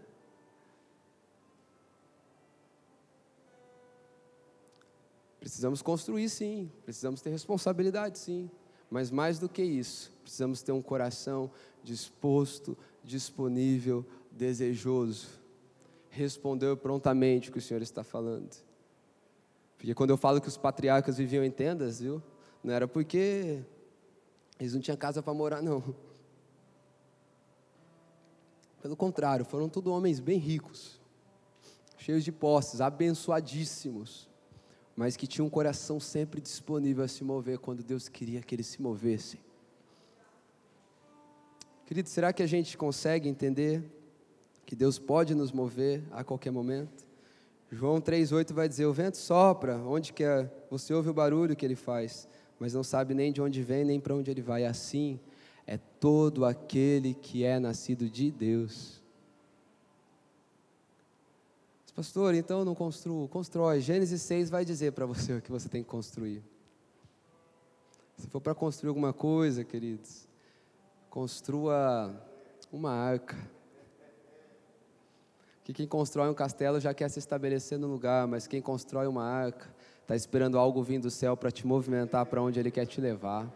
Precisamos construir sim, precisamos ter responsabilidade sim, mas mais do que isso, precisamos ter um coração disposto, disponível, desejoso, responder prontamente o que o Senhor está falando. Porque quando eu falo que os patriarcas viviam em tendas, viu? Não era porque eles não tinham casa para morar, não. Pelo contrário, foram todos homens bem ricos, cheios de posses, abençoadíssimos, mas que tinham um coração sempre disponível a se mover quando Deus queria que eles se movessem. Querido, será que a gente consegue entender que Deus pode nos mover a qualquer momento? João 3,8 vai dizer: O vento sopra, onde quer, você ouve o barulho que ele faz, mas não sabe nem de onde vem, nem para onde ele vai. Assim é todo aquele que é nascido de Deus. Mas, pastor, então não construo. Constrói. Gênesis 6 vai dizer para você o que você tem que construir. Se for para construir alguma coisa, queridos, construa uma arca. Que quem constrói um castelo já quer se estabelecer no lugar, mas quem constrói uma arca Está esperando algo vindo do céu para te movimentar para onde Ele quer te levar.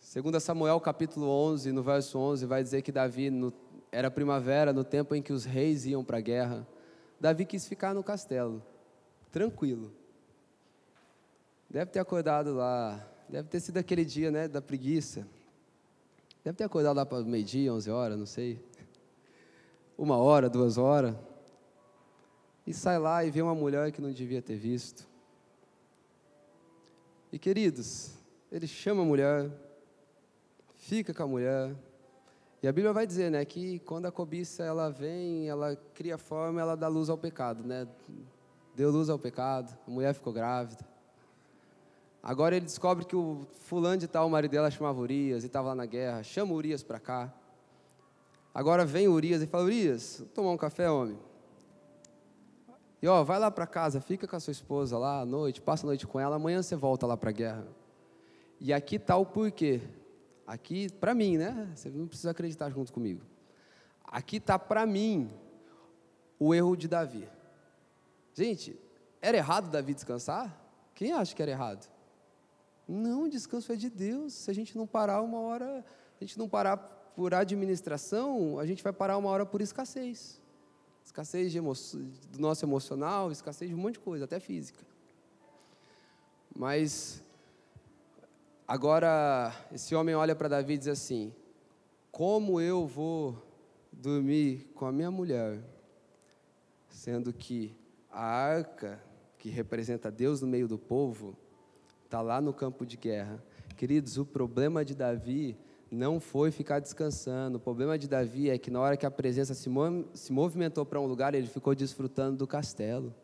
Segundo Samuel capítulo 11, no verso 11, vai dizer que Davi no, era primavera, no tempo em que os reis iam para a guerra. Davi quis ficar no castelo, tranquilo. Deve ter acordado lá, deve ter sido aquele dia, né, da preguiça. Deve ter acordado lá para meio-dia, 11 horas, não sei. Uma hora, duas horas. E sai lá e vê uma mulher que não devia ter visto. E queridos, ele chama a mulher, fica com a mulher. E a Bíblia vai dizer, né, que quando a cobiça ela vem, ela cria forma, ela dá luz ao pecado, né? Deu luz ao pecado, a mulher ficou grávida. Agora ele descobre que o fulano de tal, o marido dela chamava Urias e estava lá na guerra. Chama Urias para cá. Agora vem Urias e fala: Urias, tomar um café, homem. E ó, vai lá para casa, fica com a sua esposa lá à noite, passa a noite com ela, amanhã você volta lá para a guerra. E aqui está o porquê. Aqui, para mim, né? Você não precisa acreditar junto comigo. Aqui está para mim o erro de Davi. Gente, era errado Davi descansar? Quem acha que era errado? Não, o descanso é de Deus. Se a gente não parar uma hora, a gente não parar por administração, a gente vai parar uma hora por escassez. Escassez emo... do nosso emocional, escassez de um monte de coisa, até física. Mas agora esse homem olha para Davi e diz assim: Como eu vou dormir com a minha mulher, sendo que a arca que representa Deus no meio do povo está lá no campo de guerra. Queridos, o problema de Davi não foi ficar descansando. O problema de Davi é que na hora que a presença se, movimentou para um lugar, ele ficou desfrutando do castelo.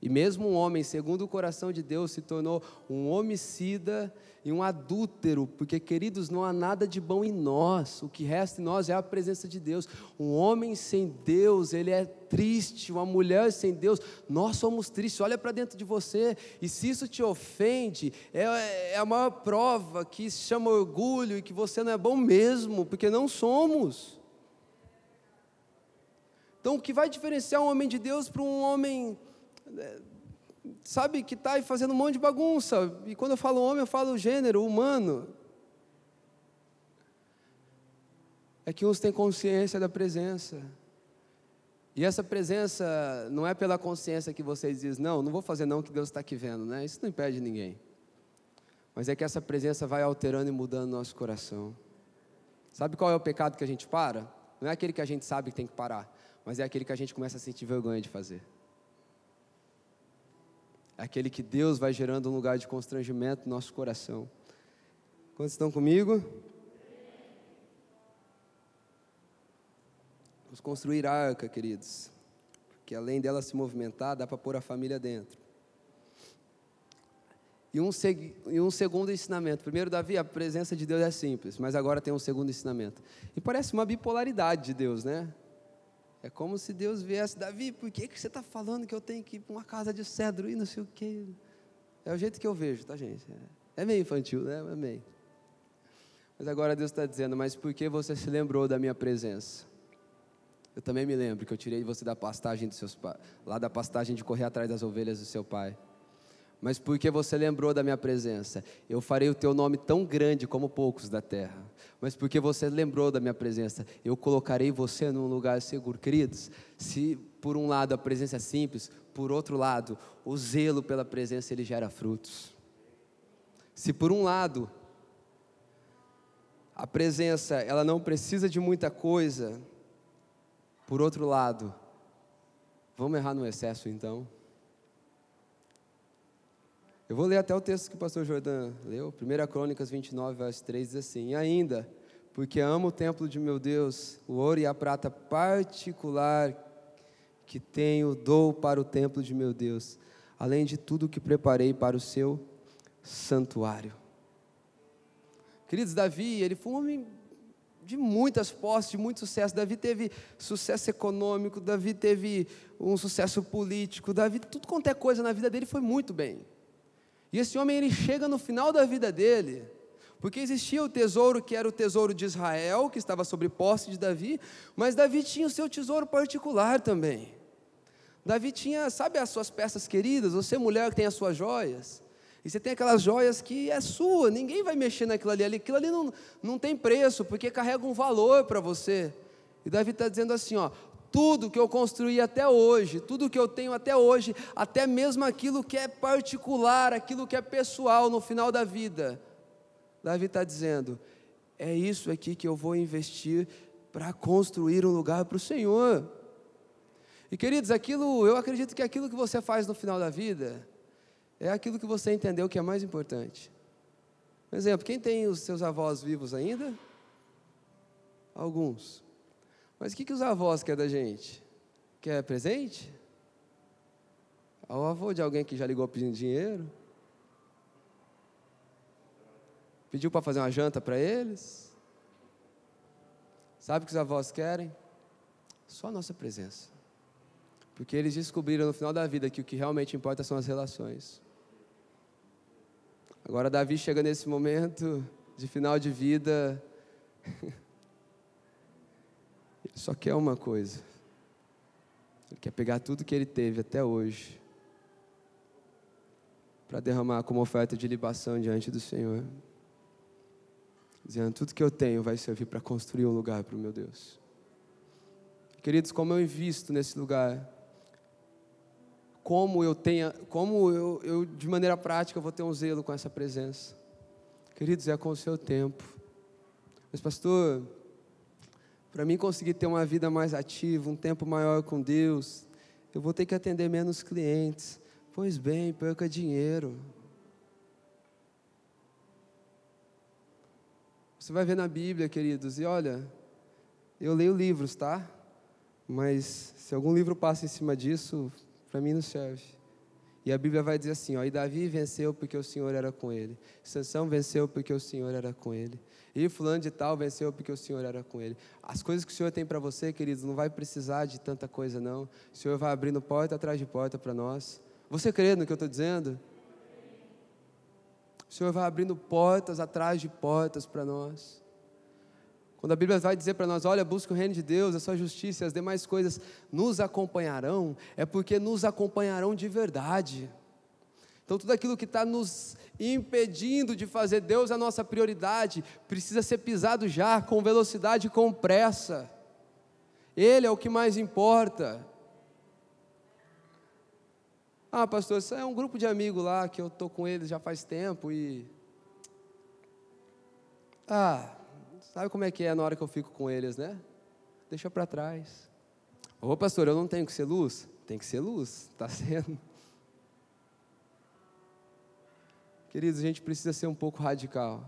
E mesmo um homem, segundo o coração de Deus, se tornou um homicida e um adúltero, porque, queridos, não há nada de bom em nós, o que resta em nós é a presença de Deus. Um homem sem Deus, ele é triste, uma mulher sem Deus, nós somos tristes. Olha para dentro de você, e se isso te ofende, é, é a maior prova que se chama orgulho e que você não é bom mesmo, porque não somos. Então, o que vai diferenciar um homem de Deus para um homem sabe, que está aí fazendo um monte de bagunça. E quando eu falo homem, eu falo gênero, humano. É que uns têm consciência da presença. E essa presença não é pela consciência que vocês dizem, não, não vou fazer não que Deus está aqui vendo, né? Isso não impede ninguém. Mas é que essa presença vai alterando e mudando nosso coração. Sabe qual é o pecado que a gente para? Não é aquele que a gente sabe que tem que parar, mas é aquele que a gente começa a sentir vergonha de fazer. Aquele que Deus vai gerando um lugar de constrangimento no nosso coração. Quantos estão comigo? Vamos construir arca, queridos. Porque além dela se movimentar, dá para pôr a família dentro. E um, e um, segundo ensinamento. Primeiro, Davi, a presença de Deus é simples, mas agora tem um segundo ensinamento. E parece uma bipolaridade de Deus, né? É como se Deus viesse, Davi, por que, que você está falando que eu tenho que ir para uma casa de cedro e não sei o quê? É o jeito que eu vejo, tá, gente? É, é meio infantil, né? É meio. Mas agora Deus está dizendo, mas por que você se lembrou da minha presença? Eu também me lembro que eu tirei você da pastagem dos seus lá da pastagem de correr atrás das ovelhas do seu pai mas porque você lembrou da minha presença. Eu farei o teu nome tão grande como poucos da terra. Mas porque você lembrou da minha presença, eu colocarei você num lugar seguro. Queridos, se por um lado a presença é simples, por outro lado, o zelo pela presença ele gera frutos. Se por um lado a presença ela não precisa de muita coisa, por outro lado, vamos errar no excesso então? Eu vou ler até o texto que o pastor Jordão leu, 1 Crônicas 29, verso 3, diz assim: E ainda, porque amo o templo de meu Deus, o ouro e a prata particular que tenho, dou para o templo de meu Deus, além de tudo que preparei para o seu santuário. Queridos, Davi, ele foi um homem de muitas posses, de muito sucesso. Davi teve sucesso econômico, Davi teve um sucesso político, Davi, tudo quanto é coisa na vida dele foi muito bem. E esse homem ele chega no final da vida dele, porque existia o tesouro que era o tesouro de Israel, que estava sobre posse de Davi, mas Davi tinha o seu tesouro particular também. Davi tinha, sabe as suas peças queridas, você mulher que tem as suas joias. E você tem aquelas joias que é sua, ninguém vai mexer naquilo ali. Aquilo ali não, não tem preço, porque carrega um valor para você. E Davi está dizendo assim: ó, tudo que eu construí até hoje, tudo que eu tenho até hoje, até mesmo aquilo que é particular, aquilo que é pessoal no final da vida. Davi está dizendo: é isso aqui que eu vou investir para construir um lugar para o Senhor. E queridos, aquilo, eu acredito que aquilo que você faz no final da vida, é aquilo que você entendeu que é mais importante. Por exemplo, quem tem os seus avós vivos ainda? Alguns. Mas o que, que os avós querem da gente? Quer presente? O avô de alguém que já ligou pedindo dinheiro? Pediu para fazer uma janta para eles? Sabe o que os avós querem? Só a nossa presença. Porque eles descobriram no final da vida que o que realmente importa são as relações. Agora Davi chega nesse momento de final de vida. Ele só quer uma coisa. Ele quer pegar tudo que ele teve até hoje para derramar como oferta de libação diante do Senhor. Dizendo, tudo que eu tenho vai servir para construir um lugar para o meu Deus. Queridos, como eu invisto nesse lugar, como eu tenha, como eu, eu de maneira prática vou ter um zelo com essa presença. Queridos, é com o seu tempo. Mas pastor, para mim conseguir ter uma vida mais ativa, um tempo maior com Deus, eu vou ter que atender menos clientes. Pois bem, perca dinheiro. Você vai ver na Bíblia, queridos, e olha, eu leio livros, tá? Mas se algum livro passa em cima disso, para mim não serve. E a Bíblia vai dizer assim, ó, e Davi venceu porque o Senhor era com ele. Sansão venceu porque o Senhor era com ele. E fulano de tal venceu porque o Senhor era com ele. As coisas que o Senhor tem para você, queridos, não vai precisar de tanta coisa não. O Senhor vai abrindo porta atrás de porta para nós. Você crê no que eu estou dizendo? O Senhor vai abrindo portas atrás de portas para nós. Quando a Bíblia vai dizer para nós, olha, busca o reino de Deus, a sua justiça e as demais coisas nos acompanharão, é porque nos acompanharão de verdade. Então, tudo aquilo que está nos impedindo de fazer Deus a nossa prioridade, precisa ser pisado já, com velocidade e com pressa. Ele é o que mais importa. Ah, pastor, isso é um grupo de amigos lá que eu estou com eles já faz tempo e. Ah, Sabe como é que é na hora que eu fico com eles, né? Deixa para trás. Ô pastor, eu não tenho que ser luz? Tem que ser luz, está sendo. Queridos, a gente precisa ser um pouco radical.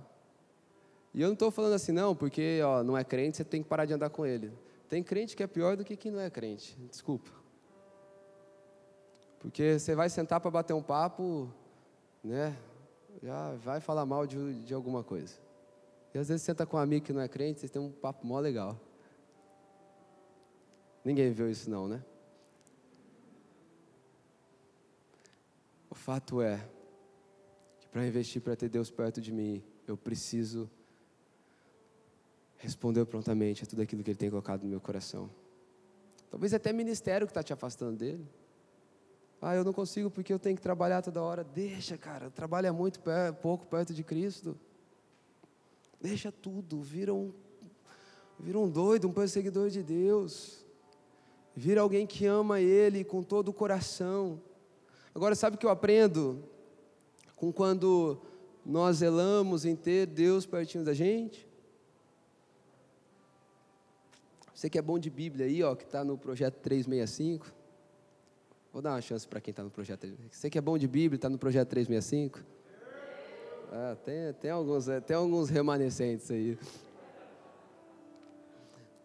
E eu não estou falando assim, não, porque ó, não é crente, você tem que parar de andar com ele. Tem crente que é pior do que quem não é crente. Desculpa. Porque você vai sentar para bater um papo, né? Já vai falar mal de, de alguma coisa. E às vezes senta com um amigo que não é crente, vocês têm um papo mó legal. Ninguém viu isso não, né? O fato é que para investir, para ter Deus perto de mim, eu preciso responder prontamente a tudo aquilo que Ele tem colocado no meu coração. Talvez até ministério que está te afastando dele. Ah, eu não consigo porque eu tenho que trabalhar toda hora. Deixa, cara, trabalha muito pouco perto de Cristo. Deixa tudo, vira um, vira um doido, um perseguidor de Deus. Vira alguém que ama Ele com todo o coração. Agora, sabe o que eu aprendo? Com quando nós zelamos em ter Deus pertinho da gente? Você que é bom de Bíblia aí, ó, que está no projeto 365. Vou dar uma chance para quem está no projeto. Você que é bom de Bíblia, está no projeto 365. Ah, tem, tem, alguns, é, tem alguns remanescentes aí.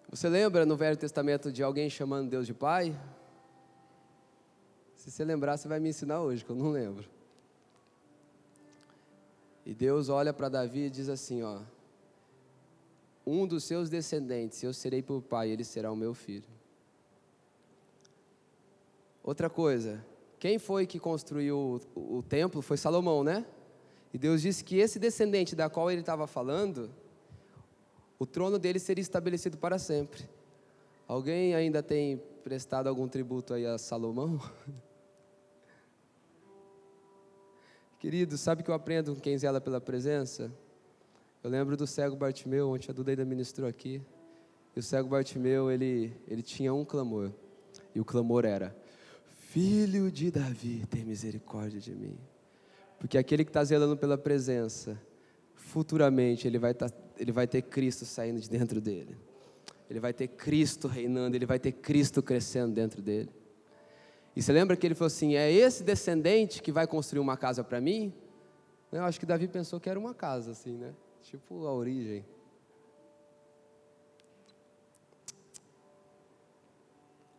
Você lembra no Velho Testamento de alguém chamando Deus de Pai? Se você lembrar, você vai me ensinar hoje, que eu não lembro. E Deus olha para Davi e diz assim: ó, um dos seus descendentes, eu serei por pai, ele será o meu filho. Outra coisa, quem foi que construiu o, o templo? Foi Salomão, né? E Deus disse que esse descendente da qual ele estava falando, o trono dele seria estabelecido para sempre. Alguém ainda tem prestado algum tributo aí a Salomão? Querido, sabe que eu aprendo com quem zela pela presença? Eu lembro do cego Bartimeu, ontem a Duda ainda ministrou aqui. E o cego Bartimeu, ele, ele tinha um clamor. E o clamor era: Filho de Davi, tem misericórdia de mim. Porque aquele que está zelando pela presença, futuramente ele vai, tá, ele vai ter Cristo saindo de dentro dele. Ele vai ter Cristo reinando, ele vai ter Cristo crescendo dentro dele. E você lembra que ele falou assim: é esse descendente que vai construir uma casa para mim? Eu acho que Davi pensou que era uma casa, assim, né? Tipo a origem.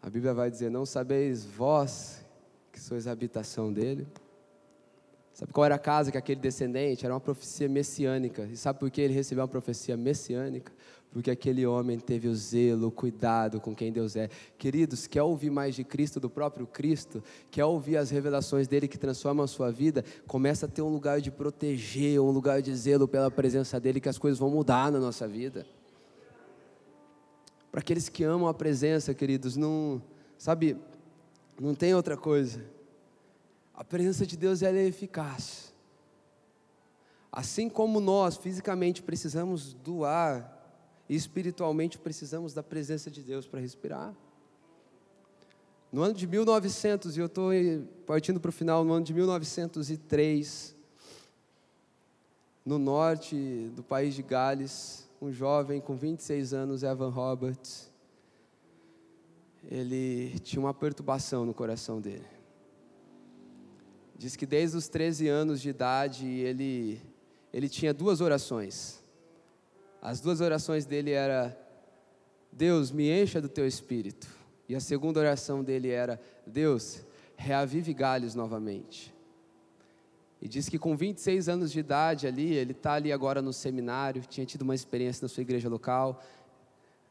A Bíblia vai dizer: Não sabeis vós que sois a habitação dele? Sabe qual era a casa que aquele descendente? Era uma profecia messiânica. E sabe por que ele recebeu uma profecia messiânica? Porque aquele homem teve o zelo, o cuidado com quem Deus é. Queridos, quer ouvir mais de Cristo, do próprio Cristo? Quer ouvir as revelações dele que transformam a sua vida? Começa a ter um lugar de proteger, um lugar de zelo pela presença dele, que as coisas vão mudar na nossa vida. Para aqueles que amam a presença, queridos, não, sabe, não tem outra coisa a presença de Deus ela é eficaz. Assim como nós fisicamente precisamos do ar, espiritualmente precisamos da presença de Deus para respirar. No ano de 1900, e eu estou partindo para o final, no ano de 1903, no norte do país de Gales, um jovem com 26 anos, Evan Roberts, ele tinha uma perturbação no coração dele. Diz que desde os 13 anos de idade ele, ele tinha duas orações. As duas orações dele era Deus, me encha do teu espírito. E a segunda oração dele era Deus, reavive Galhos novamente. E diz que com 26 anos de idade ali, ele está ali agora no seminário, tinha tido uma experiência na sua igreja local,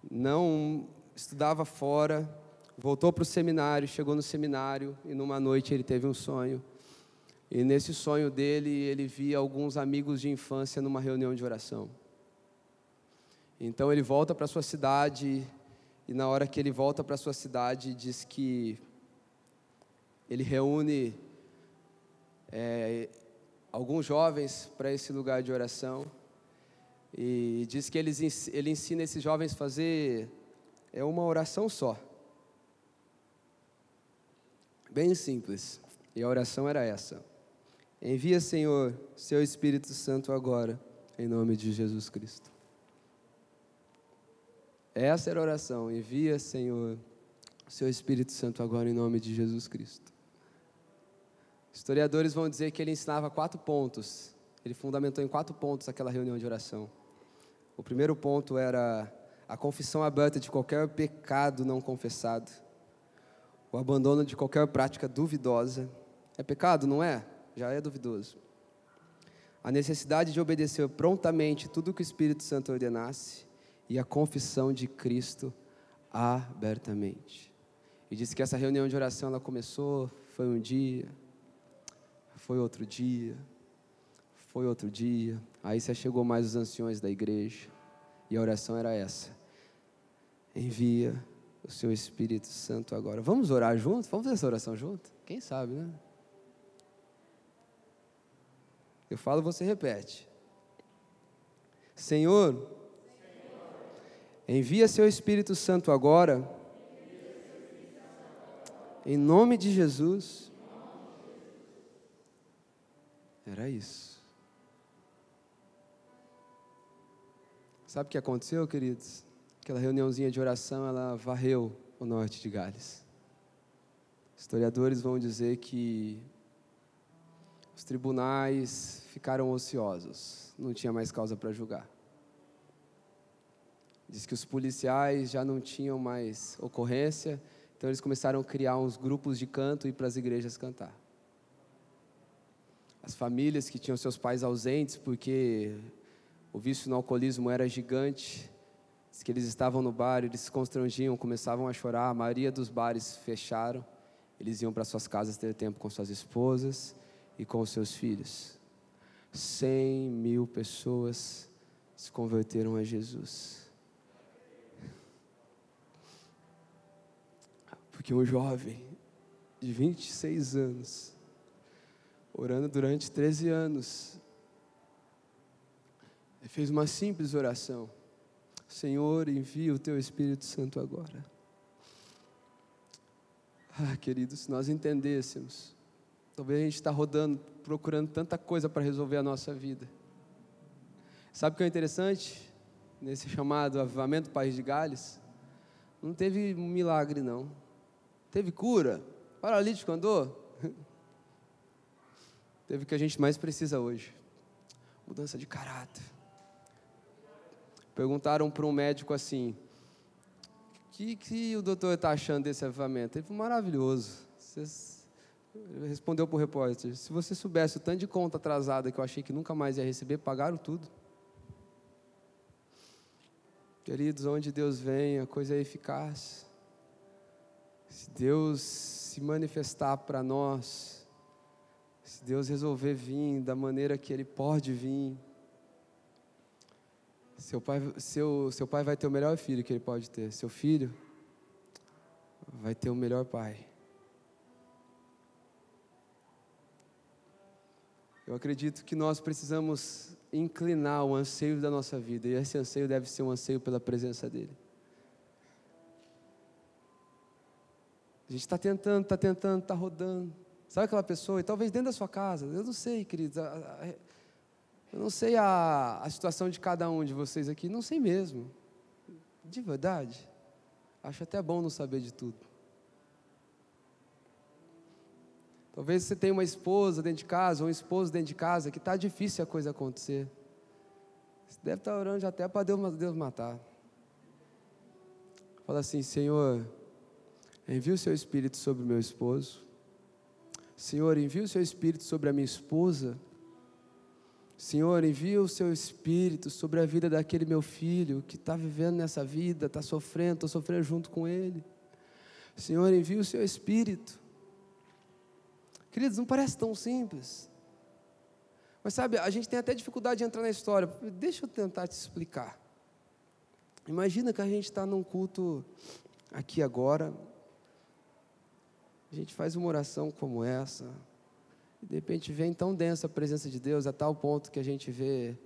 não estudava fora, voltou para o seminário, chegou no seminário e numa noite ele teve um sonho e nesse sonho dele, ele via alguns amigos de infância numa reunião de oração. Então ele volta para sua cidade, e na hora que ele volta para sua cidade, diz que ele reúne é, alguns jovens para esse lugar de oração, e diz que eles, ele ensina esses jovens a fazer é uma oração só. Bem simples. E a oração era essa. Envia, Senhor, seu Espírito Santo agora, em nome de Jesus Cristo. Essa era a oração. Envia, Senhor, seu Espírito Santo agora, em nome de Jesus Cristo. Historiadores vão dizer que ele ensinava quatro pontos. Ele fundamentou em quatro pontos aquela reunião de oração. O primeiro ponto era a confissão aberta de qualquer pecado não confessado, o abandono de qualquer prática duvidosa. É pecado, não é? Já é duvidoso. A necessidade de obedecer prontamente tudo o que o Espírito Santo ordenasse e a confissão de Cristo abertamente. E disse que essa reunião de oração ela começou, foi um dia, foi outro dia, foi outro dia. Aí se chegou mais os anciões da igreja e a oração era essa: envia o seu Espírito Santo agora. Vamos orar junto? Vamos fazer essa oração junto? Quem sabe, né? Eu falo, você repete. Senhor, envia seu Espírito Santo agora, em nome de Jesus. Era isso. Sabe o que aconteceu, queridos? Aquela reuniãozinha de oração, ela varreu o norte de Gales. Historiadores vão dizer que os tribunais ficaram ociosos, não tinha mais causa para julgar. Diz que os policiais já não tinham mais ocorrência, então eles começaram a criar uns grupos de canto e ir para as igrejas cantar. As famílias que tinham seus pais ausentes, porque o vício no alcoolismo era gigante, diz que eles estavam no bar, eles se constrangiam, começavam a chorar, a maioria dos bares fecharam, eles iam para suas casas ter tempo com suas esposas, e com os seus filhos. Cem mil pessoas se converteram a Jesus. Porque um jovem de 26 anos orando durante 13 anos. Fez uma simples oração: Senhor, envia o teu Espírito Santo agora. Ah, queridos, se nós entendêssemos, talvez a gente está rodando, procurando tanta coisa para resolver a nossa vida. Sabe o que é interessante? Nesse chamado Avivamento País de Gales, não teve milagre, não. Teve cura, paralítico andou. Teve o que a gente mais precisa hoje: mudança de caráter. Perguntaram para um médico assim: o que, que o doutor está achando desse avivamento? Ele falou: maravilhoso. Ele respondeu para o repórter: se você soubesse o tanto de conta atrasada que eu achei que nunca mais ia receber, pagaram tudo. Queridos, onde Deus vem, a coisa é eficaz. Se Deus se manifestar para nós, se Deus resolver vir da maneira que Ele pode vir, seu pai, seu, seu pai vai ter o melhor filho que ele pode ter. Seu filho vai ter o melhor pai. Eu acredito que nós precisamos inclinar o anseio da nossa vida, e esse anseio deve ser um anseio pela presença dEle. A gente está tentando, está tentando, está rodando. Sabe aquela pessoa, e talvez dentro da sua casa, eu não sei, queridos, eu não sei a, a situação de cada um de vocês aqui, não sei mesmo. De verdade. Acho até bom não saber de tudo. Talvez você tenha uma esposa dentro de casa, ou um esposo dentro de casa, que está difícil a coisa acontecer. Você deve estar tá orando já até para Deus, Deus matar. Fala assim, Senhor, envia o seu Espírito sobre o meu esposo. Senhor, envia o seu Espírito sobre a minha esposa. Senhor, envia o seu Espírito sobre a vida daquele meu filho que está vivendo nessa vida, está sofrendo, estou sofrendo junto com ele. Senhor, envia o seu Espírito. Queridos, não parece tão simples. Mas sabe, a gente tem até dificuldade de entrar na história. Deixa eu tentar te explicar. Imagina que a gente está num culto aqui agora. A gente faz uma oração como essa. E de repente vem tão densa a presença de Deus, a tal ponto que a gente vê.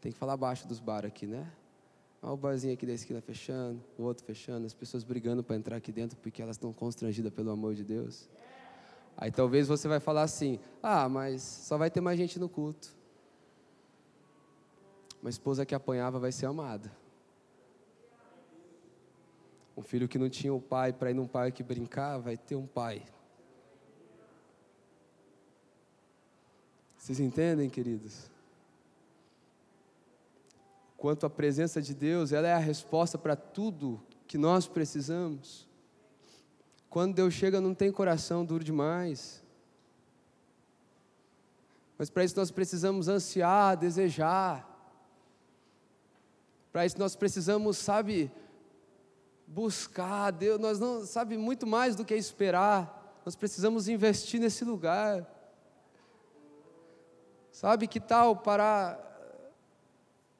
Tem que falar baixo dos bar aqui, né? Olha o barzinho aqui da esquina fechando, o outro fechando, as pessoas brigando para entrar aqui dentro porque elas estão constrangidas pelo amor de Deus. Aí talvez você vai falar assim: ah, mas só vai ter mais gente no culto. Uma esposa que apanhava vai ser amada. Um filho que não tinha o um pai para ir num parque brincar, vai ter um pai. Vocês entendem, queridos? Quanto a presença de Deus, ela é a resposta para tudo que nós precisamos. Quando Deus chega, não tem coração duro demais. Mas para isso nós precisamos ansiar, desejar. Para isso nós precisamos, sabe, buscar Deus. Nós não, sabe, muito mais do que esperar. Nós precisamos investir nesse lugar. Sabe que tal parar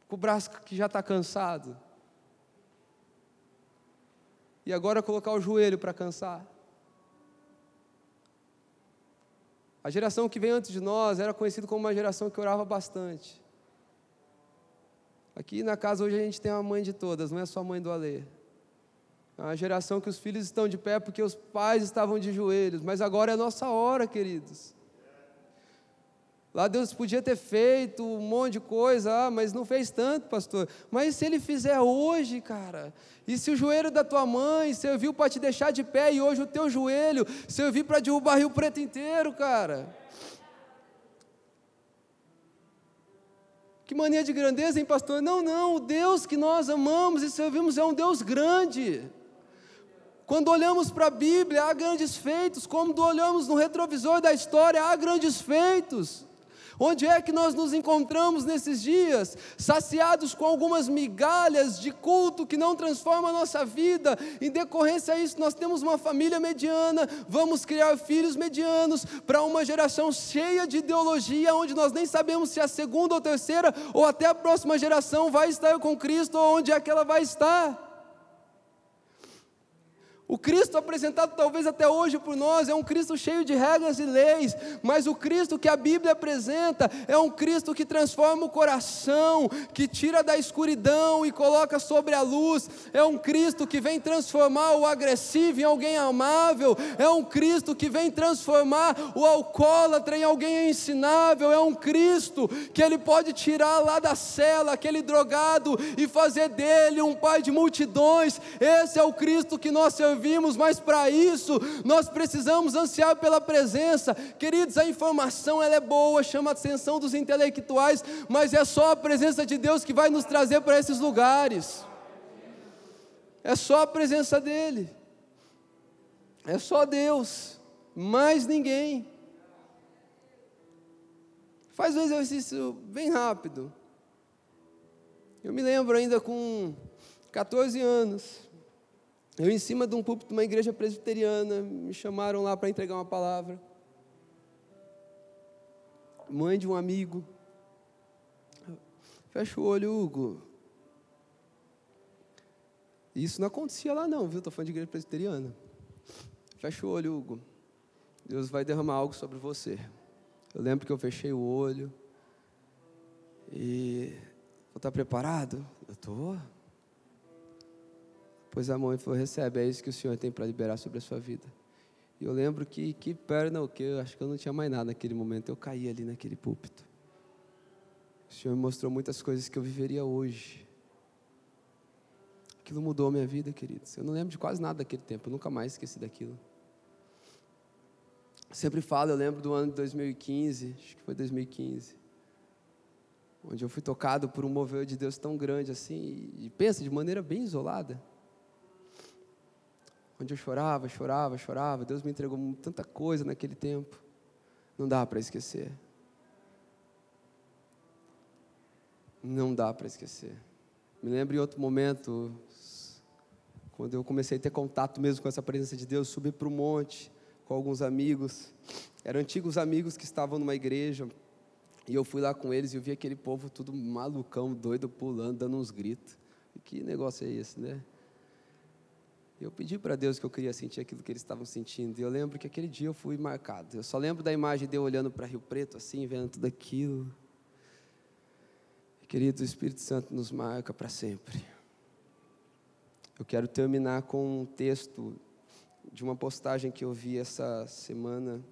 com o braço que já está cansado? E agora colocar o joelho para cansar? A geração que veio antes de nós era conhecida como uma geração que orava bastante. Aqui na casa hoje a gente tem a mãe de todas, não é só a mãe do Alê. É uma geração que os filhos estão de pé porque os pais estavam de joelhos, mas agora é a nossa hora, queridos. Lá Deus podia ter feito um monte de coisa, ah, mas não fez tanto, pastor. Mas se Ele fizer hoje, cara, e se o joelho da tua mãe serviu para te deixar de pé e hoje o teu joelho serviu para derrubar Rio Preto inteiro, cara. Que mania de grandeza, hein, pastor? Não, não, o Deus que nós amamos e servimos é um Deus grande. Quando olhamos para a Bíblia, há grandes feitos. Quando olhamos no retrovisor da história, há grandes feitos. Onde é que nós nos encontramos nesses dias? Saciados com algumas migalhas de culto que não transforma a nossa vida. Em decorrência disso, nós temos uma família mediana, vamos criar filhos medianos para uma geração cheia de ideologia, onde nós nem sabemos se a segunda ou terceira ou até a próxima geração vai estar com Cristo ou onde é que ela vai estar. O Cristo apresentado talvez até hoje por nós é um Cristo cheio de regras e leis, mas o Cristo que a Bíblia apresenta é um Cristo que transforma o coração, que tira da escuridão e coloca sobre a luz. É um Cristo que vem transformar o agressivo em alguém amável. É um Cristo que vem transformar o alcoólatra em alguém ensinável. É um Cristo que ele pode tirar lá da cela aquele drogado e fazer dele um pai de multidões. Esse é o Cristo que nós servimos, mas para isso nós precisamos ansiar pela presença. Queridos, a informação ela é boa, chama a atenção dos intelectuais, mas é só a presença de Deus que vai nos trazer para esses lugares. É só a presença dele. É só Deus, mais ninguém. Faz um exercício bem rápido. Eu me lembro ainda com 14 anos, eu em cima de um púlpito de uma igreja presbiteriana, me chamaram lá para entregar uma palavra. Mãe de um amigo. Fecha o olho, Hugo. Isso não acontecia lá não, viu? Estou falando de igreja presbiteriana. Fecha o olho, Hugo. Deus vai derramar algo sobre você. Eu lembro que eu fechei o olho. E Vou estar preparado? Eu estou. Pois a mãe falou: recebe, é isso que o Senhor tem para liberar sobre a sua vida. E eu lembro que, que perna o que? Eu acho que eu não tinha mais nada naquele momento. Eu caí ali naquele púlpito. O Senhor me mostrou muitas coisas que eu viveria hoje. Aquilo mudou a minha vida, queridos. Eu não lembro de quase nada daquele tempo. Eu nunca mais esqueci daquilo. Sempre falo, eu lembro do ano de 2015, acho que foi 2015 onde eu fui tocado por um mover de Deus tão grande assim, e pensa, de maneira bem isolada. Onde eu chorava, chorava, chorava, Deus me entregou tanta coisa naquele tempo, não dá para esquecer. Não dá para esquecer. Me lembro em outro momento, quando eu comecei a ter contato mesmo com essa presença de Deus, subi para o monte com alguns amigos, eram antigos amigos que estavam numa igreja, e eu fui lá com eles e eu vi aquele povo tudo malucão, doido, pulando, dando uns gritos. Que negócio é esse, né? Eu pedi para Deus que eu queria sentir aquilo que eles estavam sentindo. E eu lembro que aquele dia eu fui marcado. Eu só lembro da imagem de eu olhando para Rio Preto, assim, vendo tudo aquilo. Querido, o Espírito Santo nos marca para sempre. Eu quero terminar com um texto de uma postagem que eu vi essa semana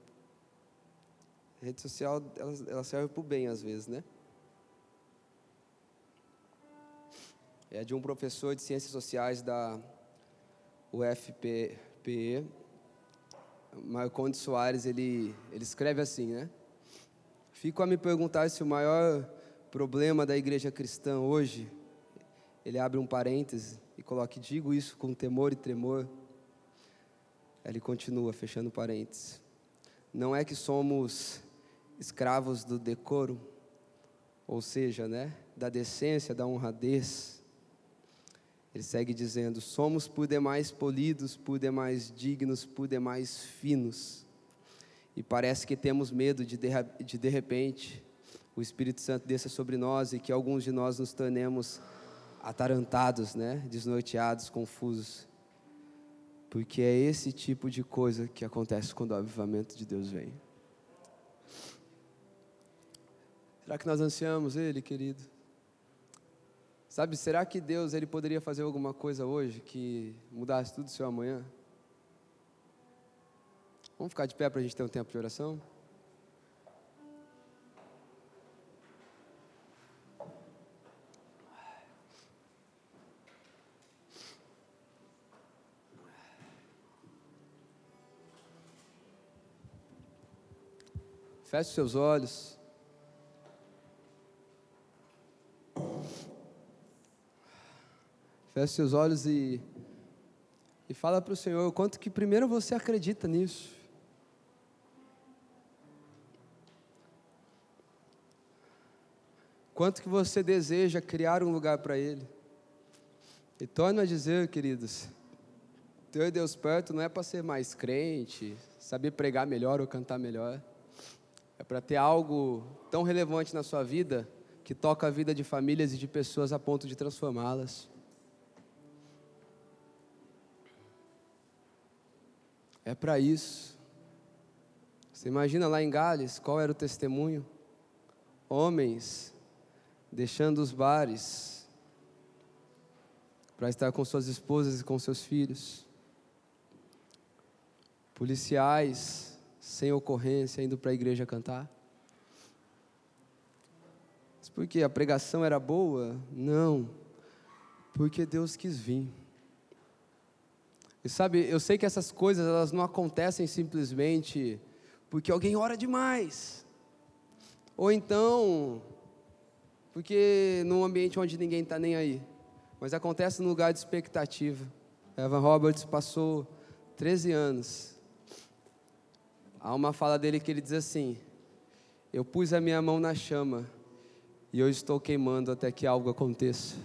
a rede social, ela, ela serve para o bem às vezes, né? É de um professor de ciências sociais da UFPE, Marcondes Soares, ele, ele escreve assim, né? Fico a me perguntar se o maior problema da igreja cristã hoje, ele abre um parêntese e coloca, digo isso com temor e tremor. Ele continua, fechando parênteses. Não é que somos escravos do decoro, ou seja, né, da decência, da honradez. Ele segue dizendo: somos por demais polidos, por demais dignos, por demais finos. E parece que temos medo de, de, de repente, o Espírito Santo desça sobre nós e que alguns de nós nos tornemos atarantados, né, desnorteados, confusos. Porque é esse tipo de coisa que acontece quando o avivamento de Deus vem. Será que nós ansiamos Ele, querido? Sabe, será que Deus ele poderia fazer alguma coisa hoje que mudasse tudo o seu amanhã? Vamos ficar de pé para a gente ter um tempo de oração? Feche seus olhos. Feche seus olhos e, e fala para o Senhor o quanto que primeiro você acredita nisso. Quanto que você deseja criar um lugar para Ele. E torne a dizer, queridos, ter Deus perto não é para ser mais crente, saber pregar melhor ou cantar melhor. É para ter algo tão relevante na sua vida que toca a vida de famílias e de pessoas a ponto de transformá-las. É para isso. Você imagina lá em Gales qual era o testemunho? Homens deixando os bares para estar com suas esposas e com seus filhos. Policiais sem ocorrência indo para a igreja cantar. Mas porque a pregação era boa? Não. Porque Deus quis vir. E sabe, eu sei que essas coisas elas não acontecem simplesmente porque alguém ora demais. Ou então, porque num ambiente onde ninguém está nem aí. Mas acontece no lugar de expectativa. Evan Roberts passou 13 anos. Há uma fala dele que ele diz assim: Eu pus a minha mão na chama e eu estou queimando até que algo aconteça.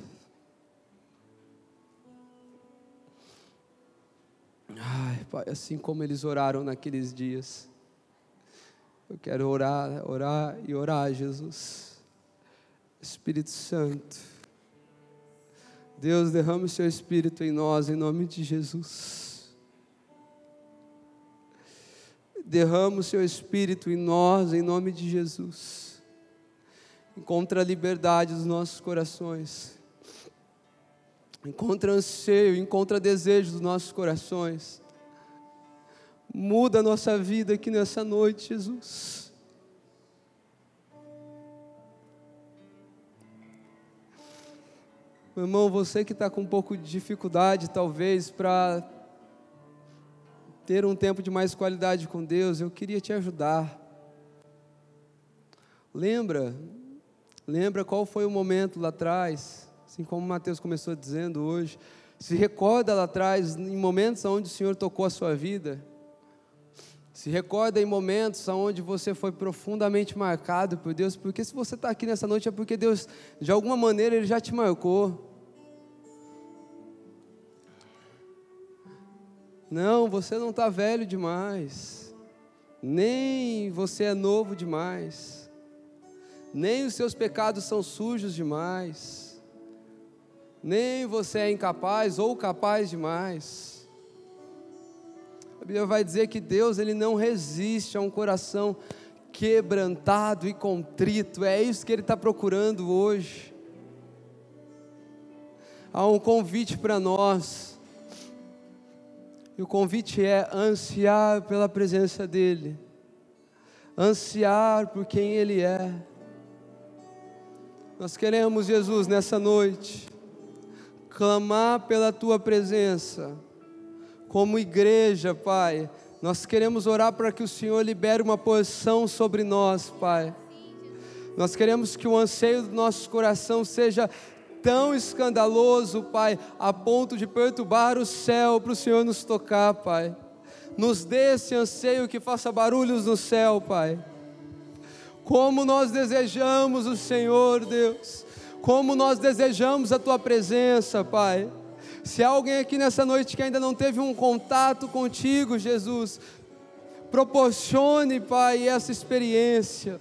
Ai, Pai, assim como eles oraram naqueles dias. Eu quero orar, orar e orar, Jesus. Espírito Santo. Deus, derrame o seu Espírito em nós, em nome de Jesus. Derrama o seu Espírito em nós, em nome de Jesus. Encontra a liberdade dos nossos corações. Encontra anseio, encontra desejo dos nossos corações. Muda a nossa vida aqui nessa noite, Jesus. Meu irmão, você que está com um pouco de dificuldade, talvez, para ter um tempo de mais qualidade com Deus, eu queria te ajudar. Lembra, lembra qual foi o momento lá atrás, assim como Mateus começou dizendo hoje. Se recorda lá atrás, em momentos onde o Senhor tocou a sua vida. Se recorda em momentos onde você foi profundamente marcado por Deus, porque se você está aqui nessa noite é porque Deus, de alguma maneira, Ele já te marcou. Não, você não está velho demais, nem você é novo demais, nem os seus pecados são sujos demais, nem você é incapaz ou capaz demais. A Bíblia vai dizer que Deus ele não resiste a um coração quebrantado e contrito, é isso que Ele está procurando hoje. Há um convite para nós e o convite é ansiar pela presença dEle, ansiar por quem Ele é. Nós queremos, Jesus, nessa noite, clamar pela Tua presença, como igreja, Pai. Nós queremos orar para que o Senhor libere uma porção sobre nós, Pai. Nós queremos que o anseio do nosso coração seja tão escandaloso, Pai, a ponto de perturbar o céu para o Senhor nos tocar, Pai. Nos dê esse anseio que faça barulhos no céu, Pai. Como nós desejamos o Senhor, Deus. Como nós desejamos a Tua presença, Pai. Se há alguém aqui nessa noite que ainda não teve um contato contigo, Jesus, proporcione, Pai, essa experiência